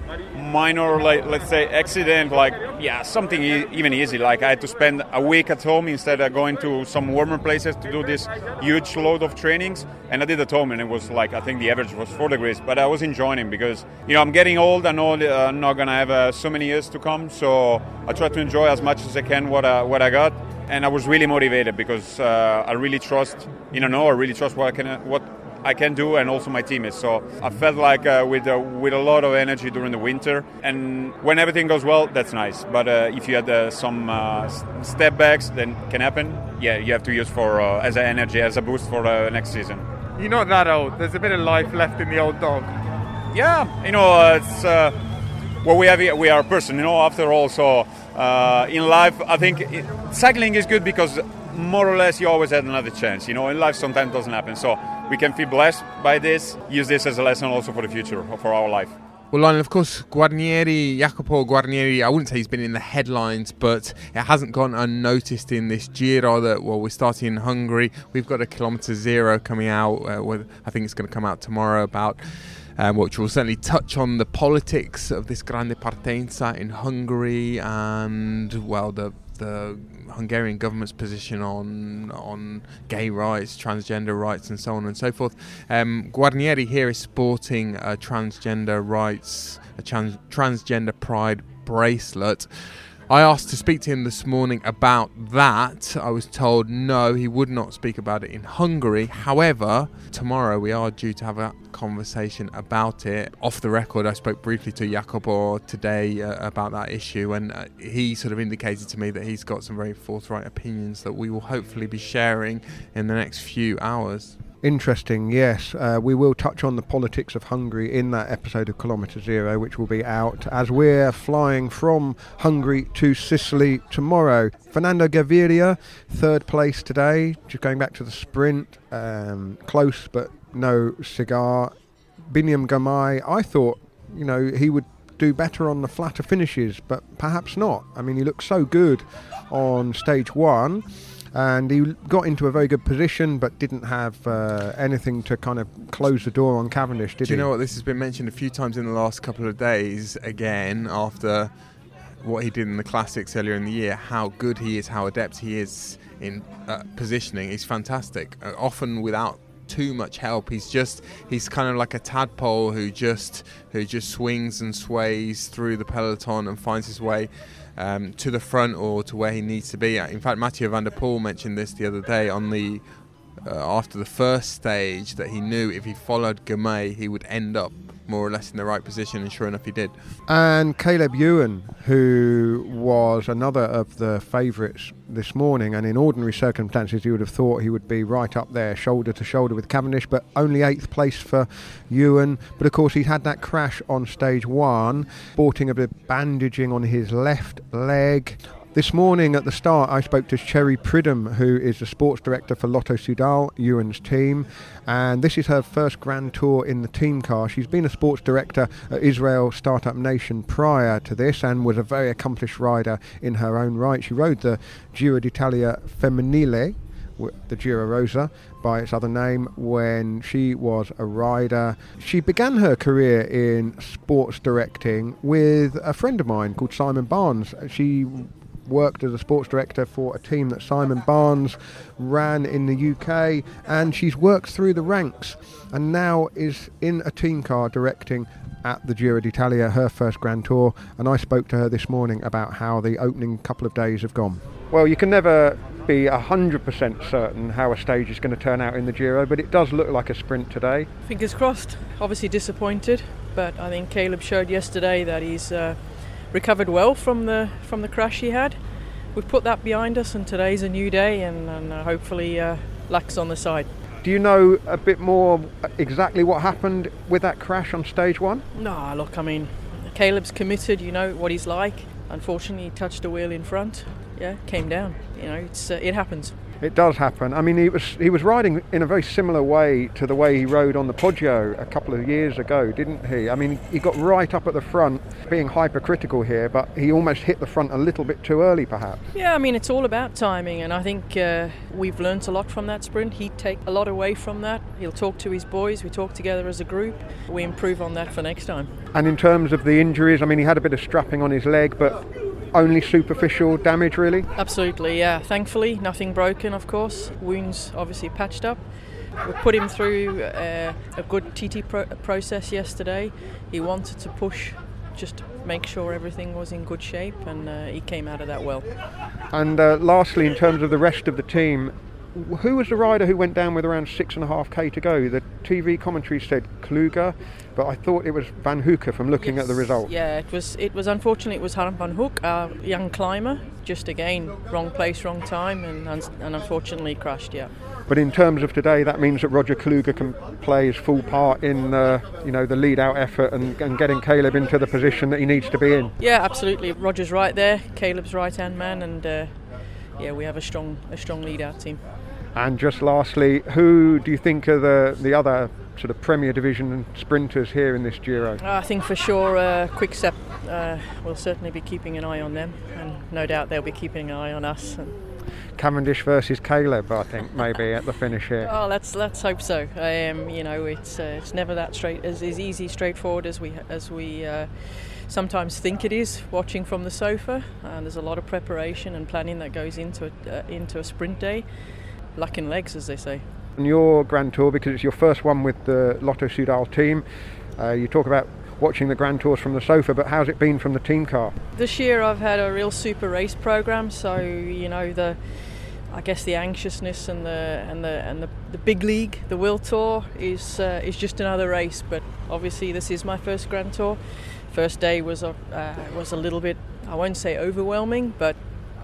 minor, like let's say, accident, like yeah, something e- even easy. Like I had to spend a week at home instead of going to some warmer places to do this huge load of trainings. And I did at home, and it was like I think the average was four degrees. But I was enjoying it because you know I'm getting old. I know uh, I'm not gonna have uh, so many years to come, so I try to enjoy as much as I can what I, what I got. And I was really motivated because uh, I really trust, you know, I really trust what I can what I can do and also my teammates. So I felt like uh, with uh, with a lot of energy during the winter. And when everything goes well, that's nice. But uh, if you had uh, some uh, step backs, then can happen. Yeah, you have to use for uh, as an energy, as a boost for uh, next season. You're not that old. There's a bit of life left in the old dog. Yeah, you know, uh, it's uh, what we have. here- We are a person, you know. After all, so uh, in life, I think it, cycling is good because more or less you always had another chance. You know, in life sometimes doesn't happen. So we can feel blessed by this. Use this as a lesson also for the future, for our life. Well, Lionel, of course, Guarnieri, Jacopo Guarnieri, I wouldn't say he's been in the headlines, but it hasn't gone unnoticed in this Giro that, well, we're starting in Hungary. We've got a kilometre zero coming out, uh, with, I think it's going to come out tomorrow about. Um, which will certainly touch on the politics of this Grande Partenza in Hungary and, well, the the Hungarian government's position on on gay rights, transgender rights, and so on and so forth. Um, Guarnieri here is sporting a transgender rights, a trans- transgender pride bracelet. I asked to speak to him this morning about that. I was told no, he would not speak about it in Hungary. However, tomorrow we are due to have a conversation about it. Off the record, I spoke briefly to Jacopo today uh, about that issue, and uh, he sort of indicated to me that he's got some very forthright opinions that we will hopefully be sharing in the next few hours. Interesting, yes. Uh, we will touch on the politics of Hungary in that episode of Kilometre Zero, which will be out as we're flying from Hungary to Sicily tomorrow. Fernando Gaviria, third place today, just going back to the sprint. Um, close, but no cigar. Biniam Girmay, I thought, you know, he would do better on the flatter finishes, but perhaps not. I mean, he looked so good on stage one and he got into a very good position, but didn't have uh, anything to kind of close the door on Cavendish, did Do you he? know what? This has been mentioned a few times in the last couple of days again after what he did in the classics earlier in the year. How good he is, how adept he is in uh, positioning. He's fantastic. Uh, often without too much help. He's just he's kind of like a tadpole who just who just swings and sways through the peloton and finds his way um, to the front or to where he needs to be. In fact, Mathieu van der Poel mentioned this the other day on the uh, after the first stage that he knew if he followed Girmay he would end up more or less in the right position, and sure enough, he did. And Caleb Ewan, who was another of the favourites this morning, and in ordinary circumstances, you would have thought he would be right up there, shoulder to shoulder with Cavendish, but only eighth place for Ewan. But of course, he'd had that crash on stage one, sporting a bit of bandaging on his left leg. This morning at the start, I spoke to Cherie Pridham, who is the sports director for Lotto Soudal, Ewan's team, and this is her first Grand Tour in the team car. She's been a sports director at Israel Startup Nation prior to this and was a very accomplished rider in her own right. She rode the Giro d'Italia Femminile, the Giro Rosa by its other name, when she was a rider. She began her career in sports directing with a friend of mine called Simon Barnes. She worked as a sports director for a team that Simon Barnes ran in the UK, and she's worked through the ranks and now is in a team car directing at the Giro d'Italia, her first Grand Tour. And I spoke to her this morning about how the opening couple of days have gone. Well, you can never be 100% certain how a stage is going to turn out in the Giro, but it does look like a sprint today. Fingers crossed. Obviously disappointed, but I think Caleb showed yesterday that he's uh, recovered well from the from the crash he had. We've put that behind us, and today's a new day, and, and uh, hopefully uh, luck's on the side. Do you know a bit more exactly what happened with that crash on stage one? No, look, I mean, Caleb's committed. You know what he's like. Unfortunately, he touched the wheel in front. Yeah, came down. You know, it's uh, it happens. It does happen. I mean, he was he was riding in a very similar way to the way he rode on the Poggio a couple of years ago, didn't he? I mean, he got right up at the front, being hypercritical here, but he almost hit the front a little bit too early, perhaps. Yeah, I mean, it's all about timing, and I think uh, we've learnt a lot from that sprint. He'd take a lot away from that. He'll talk to his boys. We talk together as a group. We improve on that for next time. And in terms of the injuries, I mean, he had a bit of strapping on his leg, but only superficial damage, really? Absolutely, yeah. Thankfully, nothing broken, of course. Wounds obviously patched up. We put him through uh, a good TT pro- process yesterday. He wanted to push just to make sure everything was in good shape, and uh, he came out of that well. And uh, lastly, in terms of the rest of the team, who was the rider who went down with around six and a half k to go? The TV commentary said Kluge, but I thought it was Vanhoucke from looking yes, at the result. Yeah, it was. It was unfortunately it was Harm Vanhoucke, our young climber. Just again, wrong place, wrong time, and, and unfortunately crashed. Yeah. But in terms of today, that means that Roger Kluge can play his full part in the, you know, the lead-out effort and, and getting Caleb into the position that he needs to be in. Yeah, absolutely. Roger's right there. Caleb's right-hand man, and uh, yeah, we have a strong, a strong lead-out team. And just lastly, who do you think are the, the other sort of Premier Division sprinters here in this Giro? I think for sure uh, Quickstep uh, will certainly be keeping an eye on them, and no doubt they'll be keeping an eye on us. Cavendish versus Caleb, I think maybe at the finish here. Oh, let's let's hope so. Um, you know, it's uh, it's never that straight as, as easy, straightforward as we as we. Uh, sometimes think it is watching from the sofa and there's a lot of preparation and planning that goes into a, uh, into a sprint day luck in legs, as they say. And your Grand Tour, because it's your first one with the Lotto Soudal team, uh, you talk about watching the Grand Tours from the sofa, but how's it been from the team car? This year I've had a real super race program, so you know the. I guess the anxiousness and the and the and the, the big league, the World Tour, is uh, is just another race. But obviously, this is my first Grand Tour. First day was a uh, was a little bit, I won't say overwhelming, but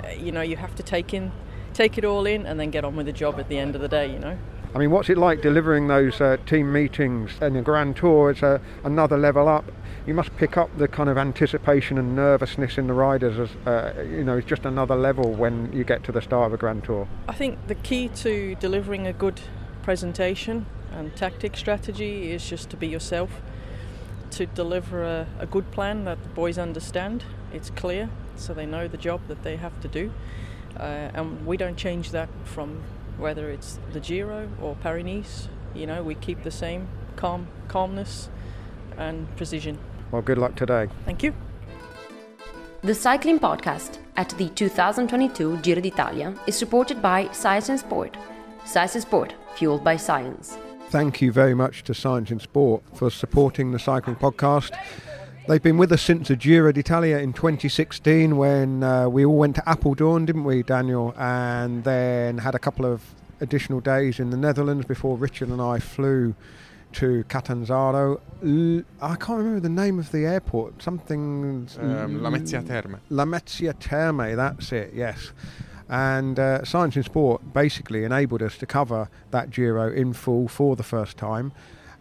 uh, you know you have to take in take it all in and then get on with the job at the end of the day, you know. I mean, what's it like delivering those uh, team meetings and the Grand Tour? It's a, another level up. You must pick up the kind of anticipation and nervousness in the riders. As uh, you know, it's just another level when you get to the start of a Grand Tour. I think the key to delivering a good presentation and tactic strategy is just to be yourself. To deliver a, a good plan that the boys understand, it's clear, so they know the job that they have to do. Uh, and we don't change that from whether it's the Giro or Paris Nice. You know, we keep the same calm, calmness and precision. Well, good luck today. Thank you. The Cycling Podcast at the 2022 Giro d'Italia is supported by Science in Sport. Science in Sport, fueled by science. Thank you very much to Science in Sport for supporting the Cycling Podcast. They've been with us since the Giro d'Italia in 2016 when uh, we all went to Apeldoorn, didn't we, Daniel? And then had a couple of additional days in the Netherlands before Richard and I flew to Catanzaro. L- I can't remember the name of the airport. Something. Um, Lamezia Terme. Lamezia Terme, that's it, yes. And uh, Science in Sport basically enabled us to cover that Giro in full for the first time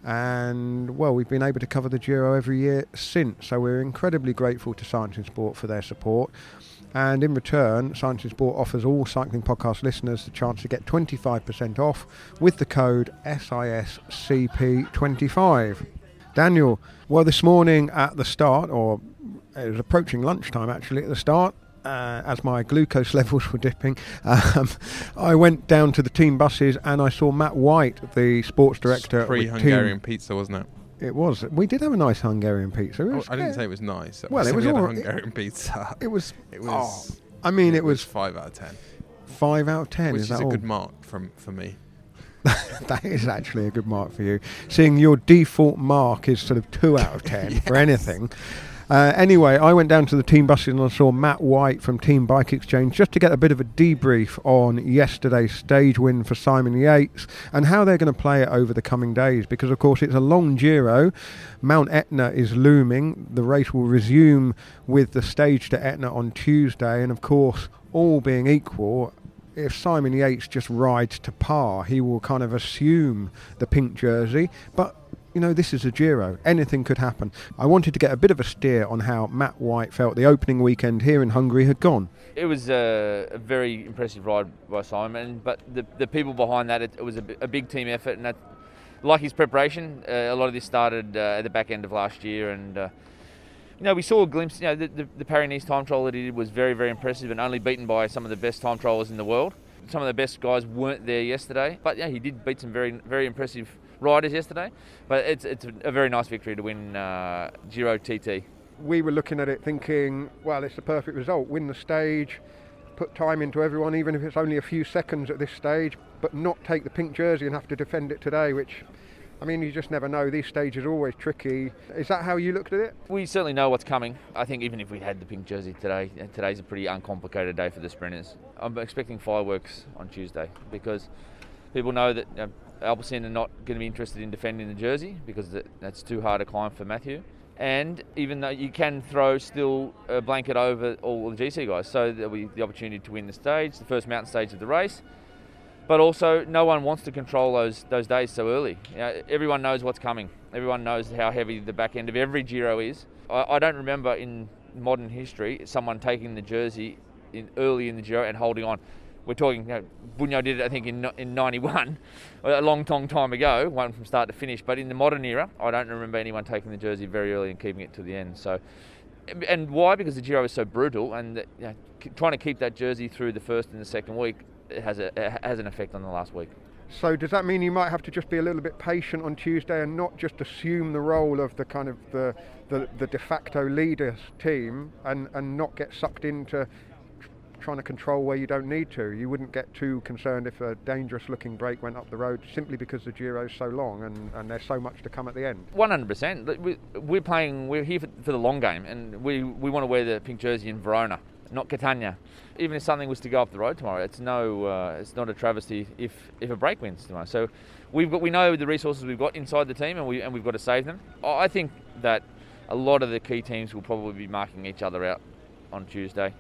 and well, we've been able to cover the Giro every year since. So we're incredibly grateful to Science in Sport for their support. And in return, Science in Sport offers all cycling podcast listeners the chance to get 25% off with the code SISCP25. Daniel, well, this morning at the start, or it was approaching lunchtime actually at the start, uh, as my glucose levels were dipping, um, I went down to the team buses and I saw Matt White, the sports director. Pre-Hungarian pizza, wasn't it? It was. We did have a nice Hungarian pizza. Oh, I didn't say it was nice. Well, it was we all Hungarian pizza. It was. It was. Oh, I mean, it, it was, was five out of ten. Five out of ten. Which is, is a all? good mark from for me. that is actually a good mark for you. Seeing your default mark is sort of two out of ten yes. for anything. Uh, anyway, I went down to the team buses and I saw Matt White from Team Bike Exchange just to get a bit of a debrief on yesterday's stage win for Simon Yates and how they're going to play it over the coming days. Because, of course, it's a long Giro. Mount Etna is looming. The race will resume with the stage to Etna on Tuesday. And, of course, all being equal, if Simon Yates just rides to par, he will kind of assume the pink jersey. But you know, this is a Giro. Anything could happen. I wanted to get a bit of a steer on how Matt White felt the opening weekend here in Hungary had gone. It was a, a very impressive ride by Simon, but the, the people behind that, it, it was a, a, big team effort, and that, like his preparation, uh, a lot of this started uh, at the back end of last year, and uh, you know, we saw a glimpse. You know, the, the, the Paris time trial that he did was very, very impressive, and only beaten by some of the best time trialers in the world. Some of the best guys weren't there yesterday, but yeah, he did beat some very, very impressive riders yesterday. But it's it's a very nice victory to win uh, Giro TT. We were looking at it thinking, well, it's the perfect result. Win the stage, put time into everyone, even if it's only a few seconds at this stage, but not take the pink jersey and have to defend it today, which I mean, you just never know. These stages are always tricky. Is that how you looked at it? We certainly know what's coming. I think even if we had the pink jersey today, today's a pretty uncomplicated day for the sprinters. I'm expecting fireworks on Tuesday because people know that you know, Alpecin are not going to be interested in defending the jersey because that's too hard a climb for Mathieu. And even though you can throw still a blanket over all the GC guys, so there'll be the opportunity to win the stage, the first mountain stage of the race. But also, no one wants to control those those days so early. You know, everyone knows what's coming. Everyone knows how heavy the back end of every Giro is. I, I don't remember in modern history someone taking the jersey in early in the Giro and holding on we're talking, you know, Bugno did it, I think, in, in 91, a long, long time ago, won from start to finish. But in the modern era, I don't remember anyone taking the jersey very early and keeping it to the end. So, and why? Because the Giro is so brutal, and uh, you know, trying to keep that jersey through the first and the second week has a has an effect on the last week. So does that mean you might have to just be a little bit patient on Tuesday and not just assume the role of the kind of the the, the de facto leaders team and, and not get sucked into trying to control where you don't need to. You wouldn't get too concerned if a dangerous looking break went up the road simply because the Giro is so long and, and there's so much to come at the end. 100%. We're playing, we're here for, for the long game and we, we want to wear the pink jersey in Verona, not Catania. Even if something was to go up the road tomorrow, it's no, uh, it's not a travesty if, if a break wins tomorrow. So we've got, we know the resources we've got inside the team and, we, and we've got to save them. I think that a lot of the key teams will probably be marking each other out on Tuesday.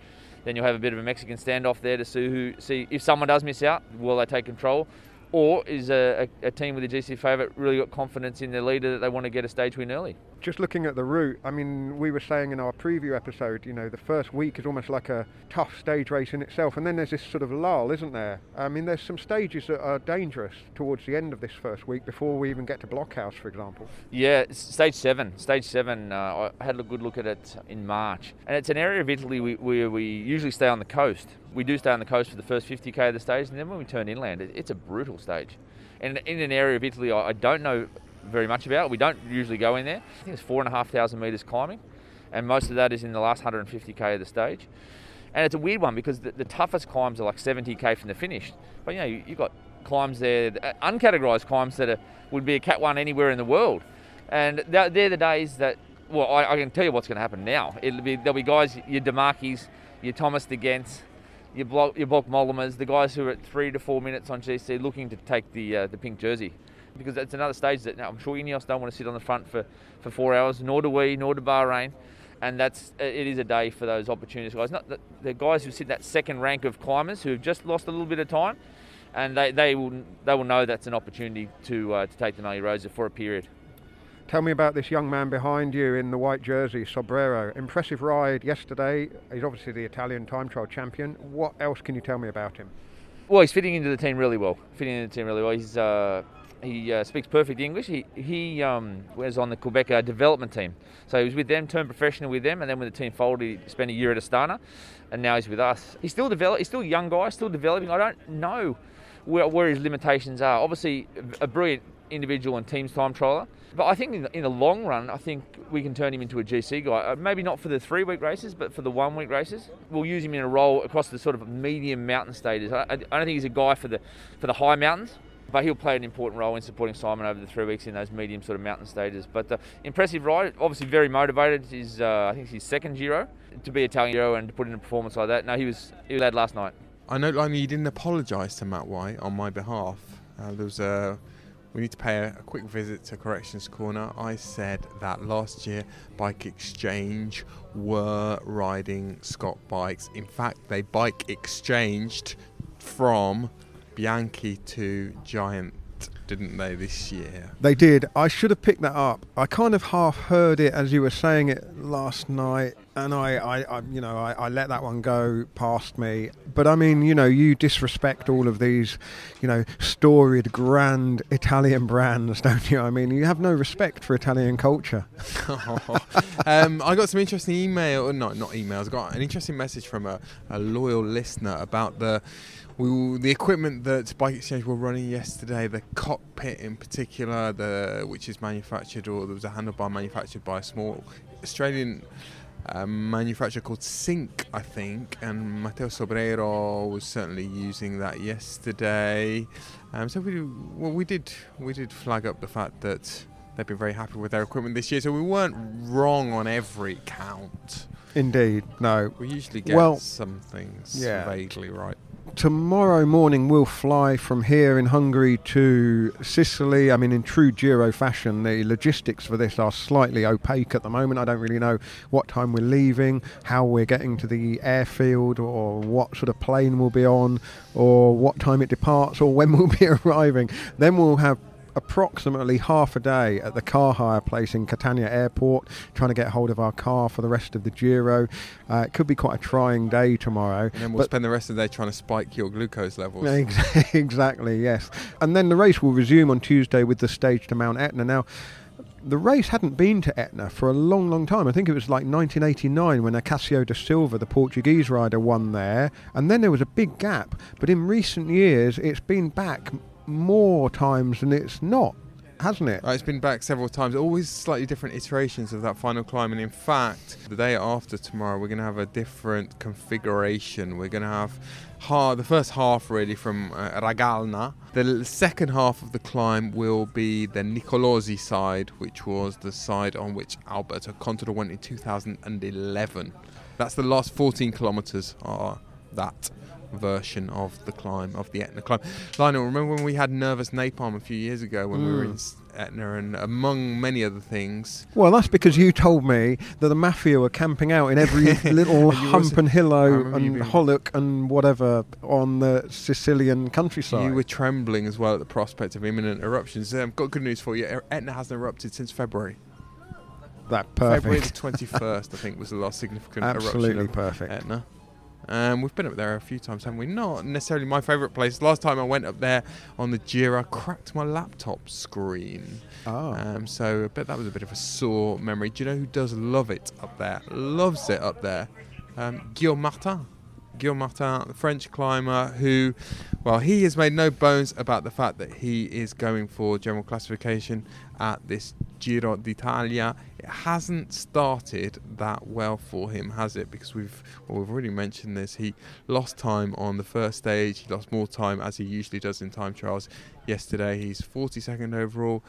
Then you'll have a bit of a Mexican standoff there to see who see if someone does miss out, will they take control, or is a, a, a team with a GC favourite really got confidence in their leader that they want to get a stage win early? Just looking at the route, I mean, we were saying in our preview episode, you know, the first week is almost like a tough stage race in itself, and then there's this sort of lull, isn't there? I mean, there's some stages that are dangerous towards the end of this first week before we even get to Blockhouse, for example. Yeah, stage seven. Stage seven, uh, I had a good look at it in March, and it's an area of Italy where we, usually stay on the coast. We do stay on the coast for the first 50k of the stage, and then when we turn inland, it's a brutal stage. And in an area of Italy I don't know very much about. It. We don't usually go in there. I think it's four and a half thousand metres climbing, and most of that is in the last 150k of the stage. And it's a weird one because the, the toughest climbs are like 70k from the finish. But you know, you, have got climbs there, uh, uncategorised climbs that are, would be a Cat 1 anywhere in the world. And they're, they're the days that, well, I, I, can tell you what's going to happen now. It'll be, there'll be guys, your De Marchis, your Thomas De Gendts, your, Bauke, your Bauke Mollemas, the guys who are at three to four minutes on GC looking to take the, uh, the pink jersey because it's another stage that now I'm sure Ineos don't want to sit on the front for, for four hours, nor do we, nor do Bahrain. And that's it is a day for those opportunities guys. Not the, the guys who sit in that second rank of climbers who have just lost a little bit of time, and they, they will they will know that's an opportunity to uh, to take the Maglia Rosa for a period. Tell me about this young man behind you in the white jersey, Sobrero. Impressive ride yesterday. He's obviously the Italian time trial champion. What else can you tell me about him? Well, he's fitting into the team really well. Fitting into the team really well. He's uh, he uh, speaks perfect English. He he um, was on the Qhubeka uh, development team, so he was with them, turned professional with them, and then when the team folded, he spent a year at Astana, and now he's with us. He's still develop. He's still a young guy, still developing. I don't know where, where his limitations are. Obviously, a brilliant individual and teams time trialer. But I think in the, in the, long run, I think we can turn him into a GC guy. Uh, maybe not for the three week races, but for the one week races. We'll use him in a role across the sort of medium mountain stages. I, I, don't think he's a guy for the for the high mountains But he'll play an important role in supporting Simon over the three weeks in those medium sort of mountain stages. But uh, impressive ride, obviously very motivated. He's, uh, I think it's his second Giro. To be Italian Giro and to put in a performance like that, no, he was he was lad last night. I know, like, he didn't apologise to Matt White on my behalf. Uh, there was a. We need to pay a, a, quick visit to Corrections Corner. I said that last year Bike Exchange were riding Scott bikes. In fact, they bike exchanged from Bianchi to Giant, didn't they, this year? They did. I should have picked that up. I kind of half heard it as you were saying it last night, and I, I, I you know, I, I, let that one go past me. But I mean, you know, you disrespect all of these, you know, storied, grand Italian brands, don't you? I mean, you have no respect for Italian culture. um, I got some interesting email, no, not emails. I got an interesting message from a, a loyal listener about the we, the equipment that Bike Exchange were running yesterday, the cockpit in particular, the which is manufactured or there was a handlebar manufactured by a small Australian um, manufacturer called Sync, I think, and Matteo Sobrero was certainly using that yesterday. Um, so we well we did we did flag up the fact that they've been very happy with their equipment this year, so we weren't wrong on every count. Indeed, no. We usually get well, some things yeah. vaguely right tomorrow morning we'll fly from here in Hungary to Sicily. I mean, in true Giro fashion, the logistics for this are slightly opaque at the moment. I don't really know what time we're leaving, how we're getting to the airfield, or what sort of plane we'll be on, or what time it departs, or when we'll be arriving. Then we'll have approximately half a day at the car hire place in Catania Airport, trying to get hold of our car for the rest of the Giro. Uh, it could be quite a trying day tomorrow. And then we'll spend the rest of the day trying to spike your glucose levels. exactly, yes. And then the race will resume on Tuesday with the stage to Mount Etna. Now, the race hadn't been to Etna for a long, long time. I think it was like 1989 when Acacio da Silva, the Portuguese rider, won there, and then there was a big gap. But in recent years, it's been back more times than it's not, hasn't it? Uh, it's been back several times, always slightly different iterations of that final climb. And in fact, the day after tomorrow, we're going to have a different configuration. We're going to have the first half really from uh, Ragalna. The second half of the climb will be the Nicolosi side, which was the side on which Alberto Contador went in 2011. That's the last 14 kilometres are that version of the climb, of the Etna climb. Lionel, remember when we had Nervous Napalm a few years ago when mm. we were in mm. Etna and among many other things? Well, that's because you told me that the mafia were camping out in every little hump and hillow and hollock and whatever on the Sicilian countryside. You were trembling as well at the prospect of imminent eruptions. I've um, got good news for you. Etna hasn't erupted since February. That perfect. February the 21st, I think, was the last significant Absolutely eruption. Absolutely perfect. Etna. Um, we've been up there a few times, haven't we? Not necessarily my favourite place. Last time I went up there on the I cracked my laptop screen. Oh. Um, so I bet that was a bit of a sore memory. Do you know who does love it up there? Loves it up there. Um, Guillaume Martin. Guillaume Martin, the French climber, who, well, he has made no bones about the fact that he is going for general classification at this Giro d'Italia. It hasn't started that well for him, has it? Because we've well, we've already mentioned this. He lost time on the first stage. He lost more time as he usually does in time trials. Yesterday, he's 42nd overall,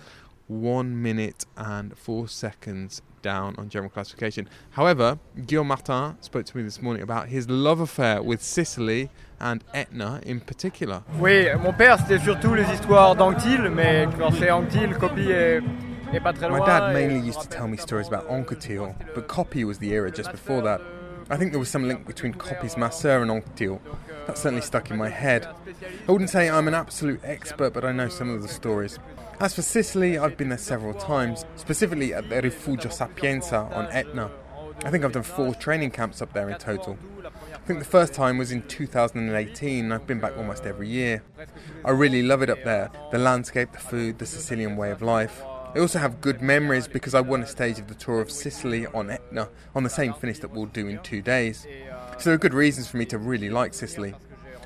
one minute and four seconds down on general classification. However, Guillaume Martin spoke to me this morning about his love affair with Sicily and Etna in particular. Oui, mon père c'était surtout les histoires d'Anquetil, mais quand c'est Anquetil, Coppi est, est pas très loin. My dad mainly used to tell me stories about Anquetil, but Coppi was the era just before that. I think there was some link between Coppi's Masseur and Anquetil. That certainly stuck in my head. I wouldn't say I'm an absolute expert, but I know some of the stories. As for Sicily, I've been there several times, specifically at the Rifugio Sapienza on Etna. I think I've done four training camps up there in total. I think the first time was in 2018. I've been back almost every year. I really love it up there the landscape, the food, the Sicilian way of life. I also have good memories because I won a stage of the Tour of Sicily on Etna on the same finish that we'll do in two days. So there are good reasons for me to really like Sicily.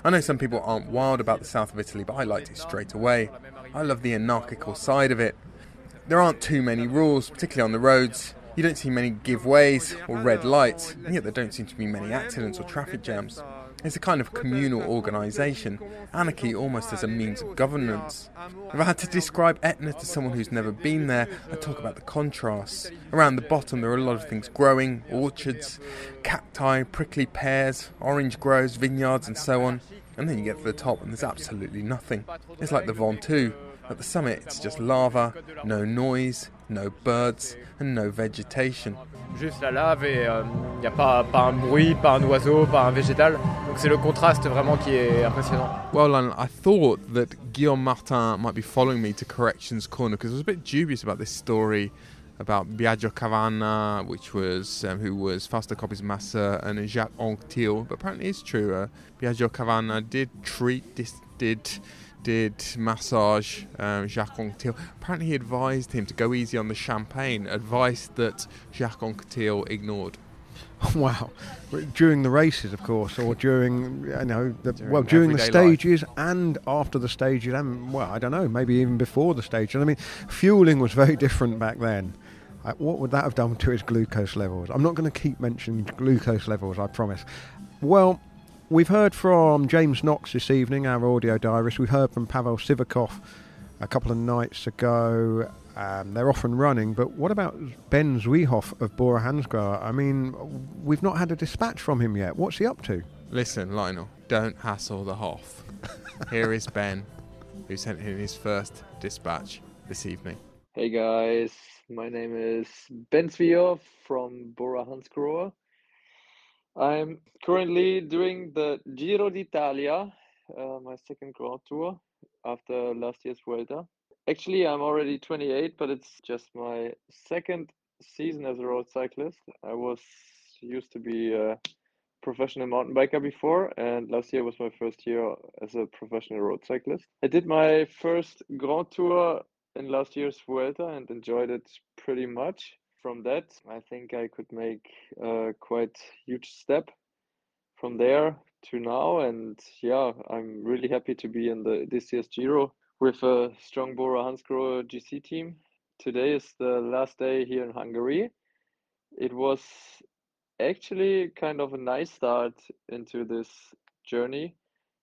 I know some people aren't wild about the south of Italy, but I liked it straight away. I love the anarchical side of it. There aren't too many rules, particularly on the roads. You don't see many giveways or red lights, and yet there don't seem to be many accidents or traffic jams. It's a kind of communal organisation, anarchy almost as a means of governance. If I had to describe Etna to someone who's never been there, I'd talk about the contrasts. Around the bottom, there are a lot of things growing orchards, cacti, prickly pears, orange groves, vineyards, and so on. And then you get to the top, and there's absolutely nothing. It's like the Ventoux. At the summit, it's just lava, no noise, no birds, and no vegetation. Juste la lave et il euh, n'y a pas, pas un bruit, pas un oiseau, pas un végétal. Donc c'est le contraste vraiment qui est impressionnant. Well, Lionel, I thought that Guillaume Martin might be following me to Corrections Corner because I was a bit dubious about this story about Biagio Cavanna, which was um, who was Fausto Coppi's master, and Jacques Anquetil. But apparently, it's true. Uh, Biagio Cavanna did treat this, did did massage um, Jacques Anquetil. Apparently, he advised him to go easy on the champagne, advice that Jacques Anquetil ignored. Wow! During the races, of course, or during you know, the, during well, during the stages life. and after the stages, and well, I don't know, maybe even before the stages. I mean, fueling was very different back then. Uh, what would that have done to his glucose levels? I'm not going to keep mentioning glucose levels, I promise. Well, we've heard from James Knox this evening, our audio diarist. We heard from Pavel Sivakov a couple of nights ago. Um, they're off and running, but what about Ben Zwiehoff of Bora Hansgrohe? I mean, we've not had a dispatch from him yet. What's he up to? Listen, Lionel, don't hassle the Hoff. Here is Ben, who sent in his first dispatch this evening. Hey guys, my name is Ben Zwiehoff from Bora Hansgrohe. I'm currently doing the Giro d'Italia, uh, my second Grand Tour after last year's Vuelta. Actually, I'm already 28, but it's just my second season as a road cyclist. I was used to be a professional mountain biker before, and last year was my first year as a professional road cyclist. I did my first Grand Tour in last year's Vuelta and enjoyed it pretty much from that, I think I could make a quite huge step from there to now. And yeah, I'm really happy to be in the this year's Giro with a strong Bora Hansgrohe GC team. Today is the last day here in Hungary. It was actually kind of a nice start into this journey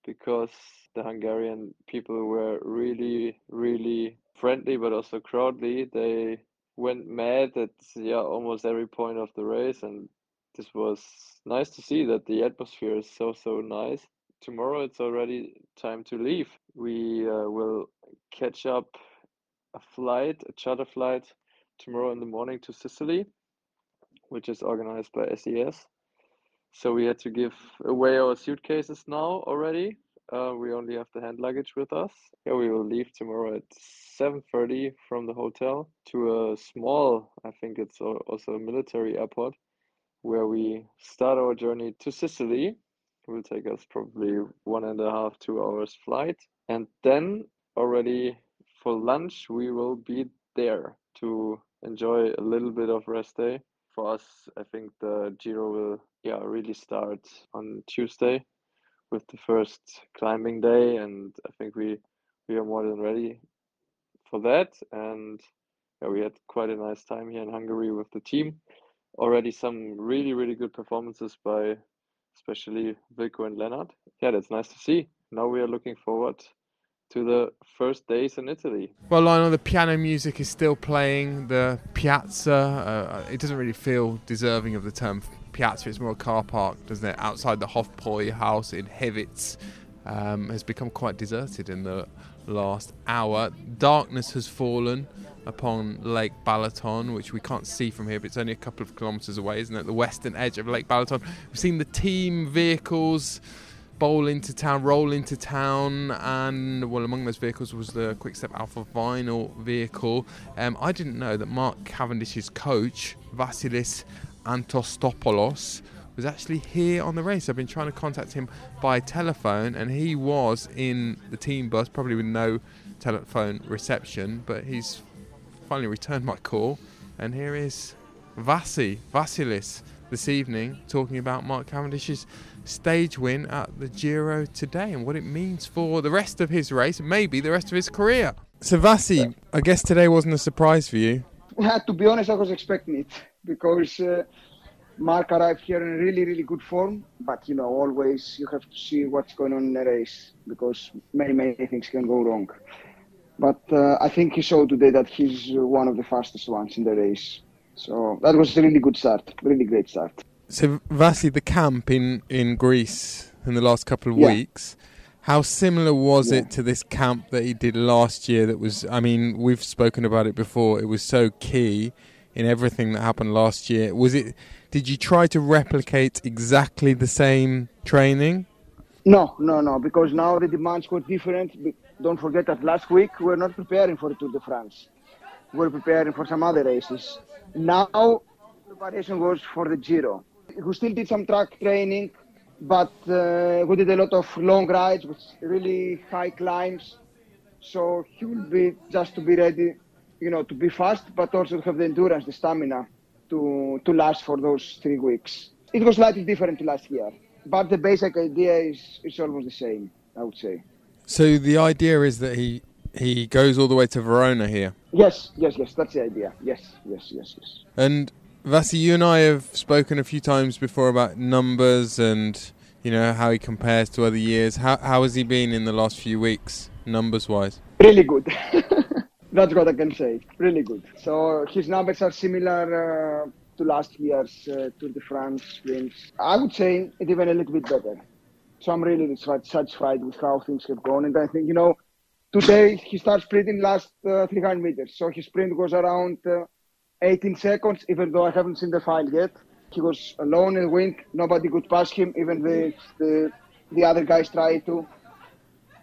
because the Hungarian people were really, really friendly, but also crowdly. They went mad at yeah almost every point of the race, and this was nice to see that the atmosphere is so so nice. Tomorrow it's already time to leave. We uh, will catch up a flight, a charter flight, tomorrow in the morning to Sicily, which is organized by SES. So we had to give away our suitcases now already uh, we only have the hand luggage with us. Yeah, we will leave tomorrow at 7.30 from the hotel to a small, I think it's also a military airport, where we start our journey to Sicily. It will take us probably one and a half, two hours flight. And then already for lunch, we will be there to enjoy a little bit of rest day. For us, I think the Giro will yeah really start on Tuesday with the first climbing day, and I think we we are more than ready for that. And yeah, we had quite a nice time here in Hungary with the team. Already some really really good performances by especially Wilco and Lennard. Yeah, that's nice to see. Now we are looking forward to the first days in Italy. Well, Lionel, the piano music is still playing. The piazza, uh, it doesn't really feel deserving of the term piazza. It's more a car park, doesn't it? Outside the Hofbräu house in Héviz um, has become quite deserted in the last hour. Darkness has fallen upon Lake Balaton, which we can't see from here, but it's only a couple of kilometres away, isn't it? The western edge of Lake Balaton. We've seen the team vehicles bowl into town, roll into town, and well, among those vehicles was the Quickstep Alpha Vinyl vehicle. Um, I didn't know that Mark Cavendish's coach, Vasilis Anastopoulos, was actually here on the race. I've been trying to contact him by telephone, and he was in the team bus, probably with no telephone reception, but he's finally returned my call. And here is Vasi, Vasilis, this evening, talking about Mark Cavendish's stage win at the Giro today and what it means for the rest of his race, maybe the rest of his career. So, Vasi, I guess today wasn't a surprise for you. To be honest, I was expecting it because uh, Mark arrived here in really, really good form, but you know, always you have to see what's going on in the race because many, many things can go wrong. But uh, I think he showed today that he's one of the fastest ones in the race. So that was a really good start, really great start. So Vasi, the camp in in Greece in the last couple of Yeah. weeks. How similar was Yeah. it to this camp that he did last year? That was, I mean, we've spoken about it before. It was so key in everything that happened last year. Was it? Did you try to replicate exactly the same training? No, no, no, because now the demands were different. Don't forget that last week we were not preparing for the Tour de France. We were preparing for some other races. Now, the preparation was for the Giro. We still did some track training, but uh, we did a lot of long rides with really high climbs. So he will be just to be ready, you know, to be fast, but also to have the endurance, the stamina to, to last for those three weeks. It was slightly different to last year, but the basic idea is, is almost the same, I would say. So the idea is that he he goes all the way to Verona here. Yes, yes, yes, that's the idea. Yes, yes, yes, yes. And Vasi, you and I have spoken a few times before about numbers and you know how he compares to other years. How how has he been in the last few weeks, numbers wise? Really good. that's what I can say. Really good. So his numbers are similar uh, to last year's uh, Tour de France sprints. I would say even a little bit better. So I'm really satisfied with how things have gone. And I think, you know, today he starts sprinting last uh, 300 meters. So his sprint was around uh, 18 seconds, even though I haven't seen the file yet. He was alone in the wind. Nobody could pass him. Even the, the, the other guys tried to.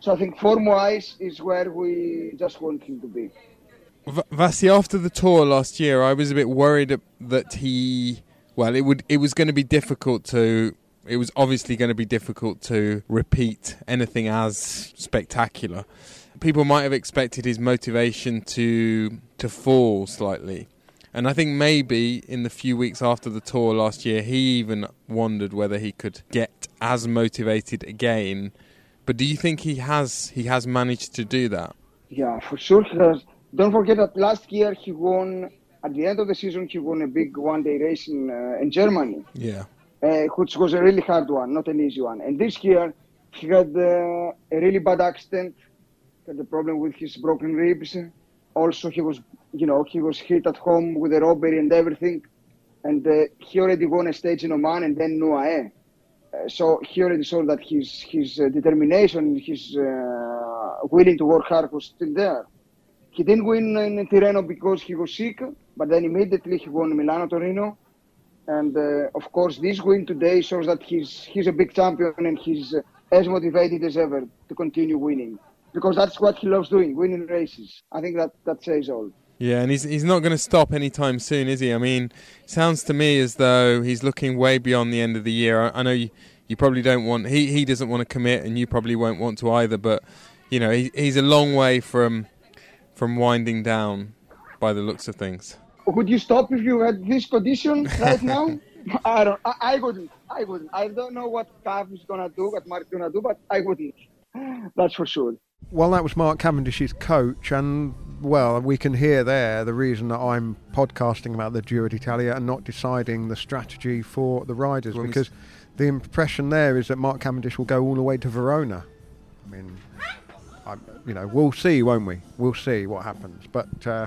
So I think form-wise is where we just want him to be. V- after the tour last year, I was a bit worried that he, well, it would, it was going to be difficult to, it was obviously going to be difficult to repeat anything as spectacular. People might have expected his motivation to to fall slightly, and I think maybe in the few weeks after the tour last year, he even wondered whether he could get as motivated again. But do you think he has he has managed to do that? Yeah, for sure he has. Don't forget that last year he won, at the end of the season, he won a big one-day race in, uh, in Germany. Yeah. uh, which was a really hard one, not an easy one. And this year, he had uh, a really bad accident, had a problem with his broken ribs. Also, he was, you know, he was hit at home with a robbery and everything. And uh, he already won a stage in Oman and then UAE. Uh, so he already saw that his his uh, determination, his uh, willing to work hard was still there. He didn't win in Tirreno because he was sick, but then immediately he won Milano Torino. And uh, of course, this win today shows that he's he's a big champion and he's uh, as motivated as ever to continue winning because that's what he loves doing, winning races. I think that that says all. Yeah, and he's he's not going to stop anytime soon, is he? I mean, sounds to me as though he's looking way beyond the end of the year. I, I know you, you probably don't want he he doesn't want to commit, and you probably won't want to either. But you know, he, he's a long way from from winding down by the looks of things. Would you stop if you had this condition right now? I don't. I, I wouldn't. I wouldn't. I don't know what Cav is gonna do, what Mark's gonna do, but I wouldn't. That's for sure. Well, that was Mark Cavendish's coach, and well, we can hear there the reason that I'm podcasting about the Giro d'Italia and not deciding the strategy for the riders Well, because the impression there is that Mark Cavendish will go all the way to Verona. I mean, I, you know, we'll see, won't we? We'll see what happens. But uh,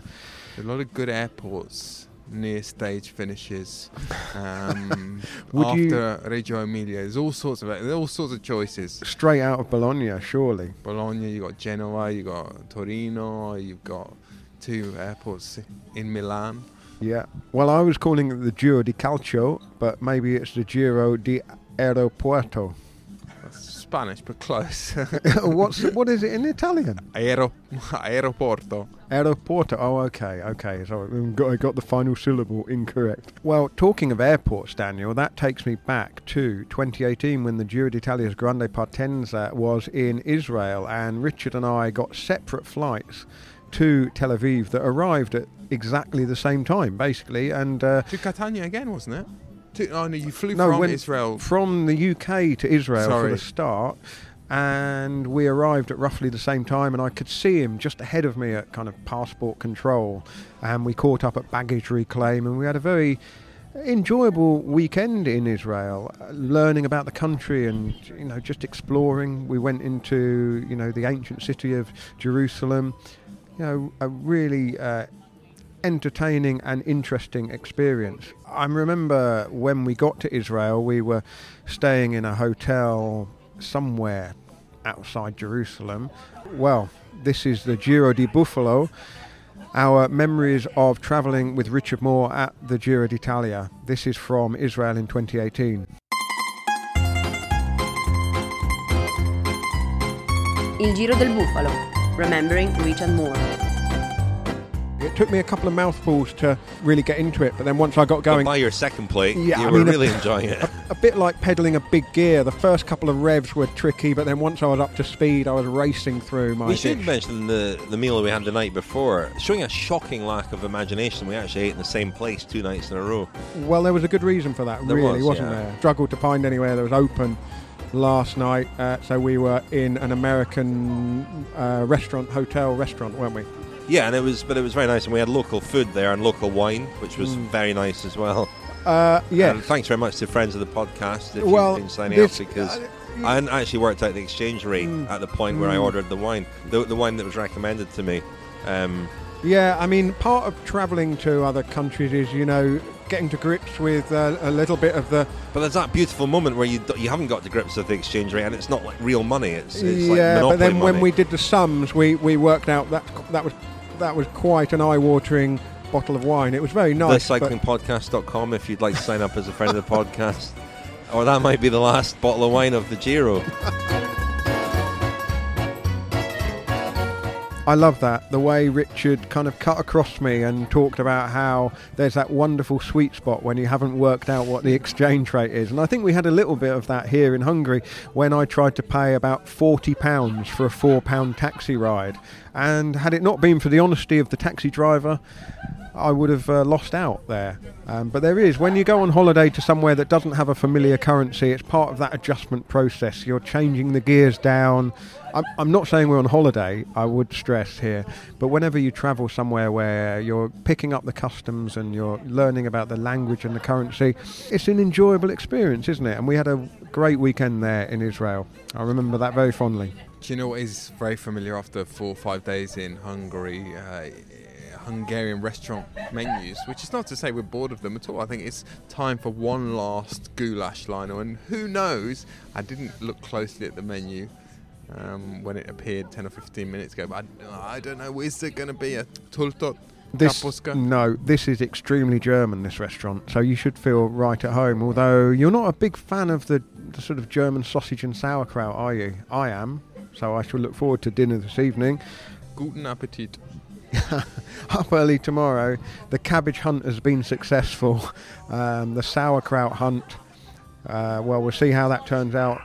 a lot of good airports near stage finishes. Um, Would you- after Reggio Emilia, there's all sorts of there's all sorts of choices. straight out of Bologna, surely. Bologna, you got Genoa, you got Torino, you've got two airports in Milan. Yeah. Well, I was calling it the Giro di Calcio, but maybe it's the Giro di Aeropuerto. Spanish, but close. What's what is it in Italian? Aero, aeroporto. Aeroporto. Oh, okay, okay. So I got, I got the final syllable incorrect. Well, talking of airports, Daniel, that takes me back to 2018 when the Giro d'Italia's Grande Partenza was in Israel, and Richard and I got separate flights to Tel Aviv that arrived at exactly the same time, basically. And uh, To Catania again, wasn't it? To, oh no, you flew no, from Israel. from the UK to Israel for the start, and we arrived at roughly the same time. And I could see him just ahead of me at kind of passport control, and we caught up at baggage reclaim, and we had a very enjoyable weekend in Israel, uh, learning about the country and you know just exploring. We went into you know the ancient city of Jerusalem. You know, a really uh, entertaining and interesting experience. I remember when we got to Israel, we were staying in a hotel somewhere outside Jerusalem. Well, this is the Giro di Buffalo our memories of travelling with Richard Moore at the Giro d'Italia. This is from Israel in 2018. Il Giro del Buffalo, remembering Richard Moore. It took me a couple of mouthfuls to really get into it, but then once I got going, But by your second plate, Yeah, you I were mean, a- really enjoying it. a, a bit like pedaling a big gear. The first couple of revs were tricky, but then once I was up to speed, I was racing through my. we should ditch. mention the, the meal we had the night before, showing a shocking lack of imagination. We actually ate in the same place two nights in a row. Well, there was a good reason for that, There really, was, not yeah. there? Struggled to find anywhere that was open last night, uh, so we were in an American uh, restaurant, hotel restaurant, weren't we? Yeah, and it was, but it was very nice, and we had local food there and local wine, which was Mm. very nice as well. Uh, yeah. And thanks very much to friends of the podcast if Well, you've been signing this- up because uh, I hadn't actually worked out the exchange rate at the point where I Mm. ordered the wine, the, the wine that was recommended to me. Um, Yeah, I mean, part of travelling to other countries is, you know, getting to grips with uh, a little bit of the. but there's that beautiful moment where you d- you haven't got to grips with the exchange rate, and it's not like real money. It's, it's like yeah, but monopoly then when we did the sums, we, we worked out that that was that was quite an eye-watering bottle of wine. It was very nice. thecyclingpodcast.com if you'd like to sign up as a friend of the podcast. Or that might be the last bottle of wine of the Giro. I love that the way Richard kind of cut across me and talked about how there's that wonderful sweet spot when you haven't worked out what the exchange rate is, and I think we had a little bit of that here in Hungary when I tried to pay about forty pounds for a four pound taxi ride, and had it not been for the honesty of the taxi driver. I would have uh, lost out there. Um, but there is, when you go on holiday to somewhere that doesn't have a familiar currency, it's part of that adjustment process. You're changing the gears down. I'm, I'm not saying we're on holiday, I would stress here, but whenever you travel somewhere where you're picking up the customs and you're learning about the language and the currency, it's an enjoyable experience, isn't it? And we had a great weekend there in Israel. I remember that very fondly. Do you know what is very familiar after four or five days in Hungary? Uh, Hungarian restaurant menus, which is not to say we're bored of them at all. I think it's time for one last goulash, Lionel. And who knows? I didn't look closely at the menu um, when it appeared 10 or 15 minutes ago, but I, I don't know. Is there going to be a tultot This kapuska? no, this is extremely German. This restaurant, so you should feel right at home. Although you're not a big fan of the, the sort of German sausage and sauerkraut, are you? I am, so I shall look forward to dinner this evening. Guten Appetit. Up early tomorrow. The cabbage hunt has been successful. Um, the sauerkraut hunt. Uh, well, we'll see how that turns out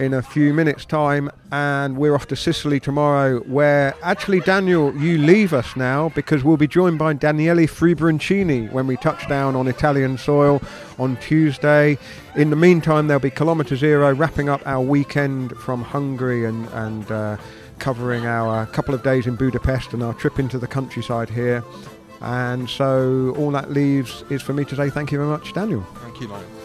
in a few minutes' time. And we're off to Sicily tomorrow, where actually, Daniel, you leave us now because we'll be joined by Daniele Fribrancini when we touch down on Italian soil on Tuesday. In the meantime, there'll be Kilometre Zero wrapping up our weekend from Hungary and, and uh, covering our couple of days in Budapest and our trip into the countryside here. And so all that leaves is for me to say thank you very much, Daniel. Thank you, Lionel.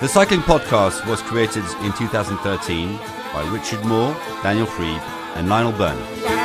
The Cycling Podcast was created in 2013 by Richard Moore, Daniel Friebe, and Lionel Birnie.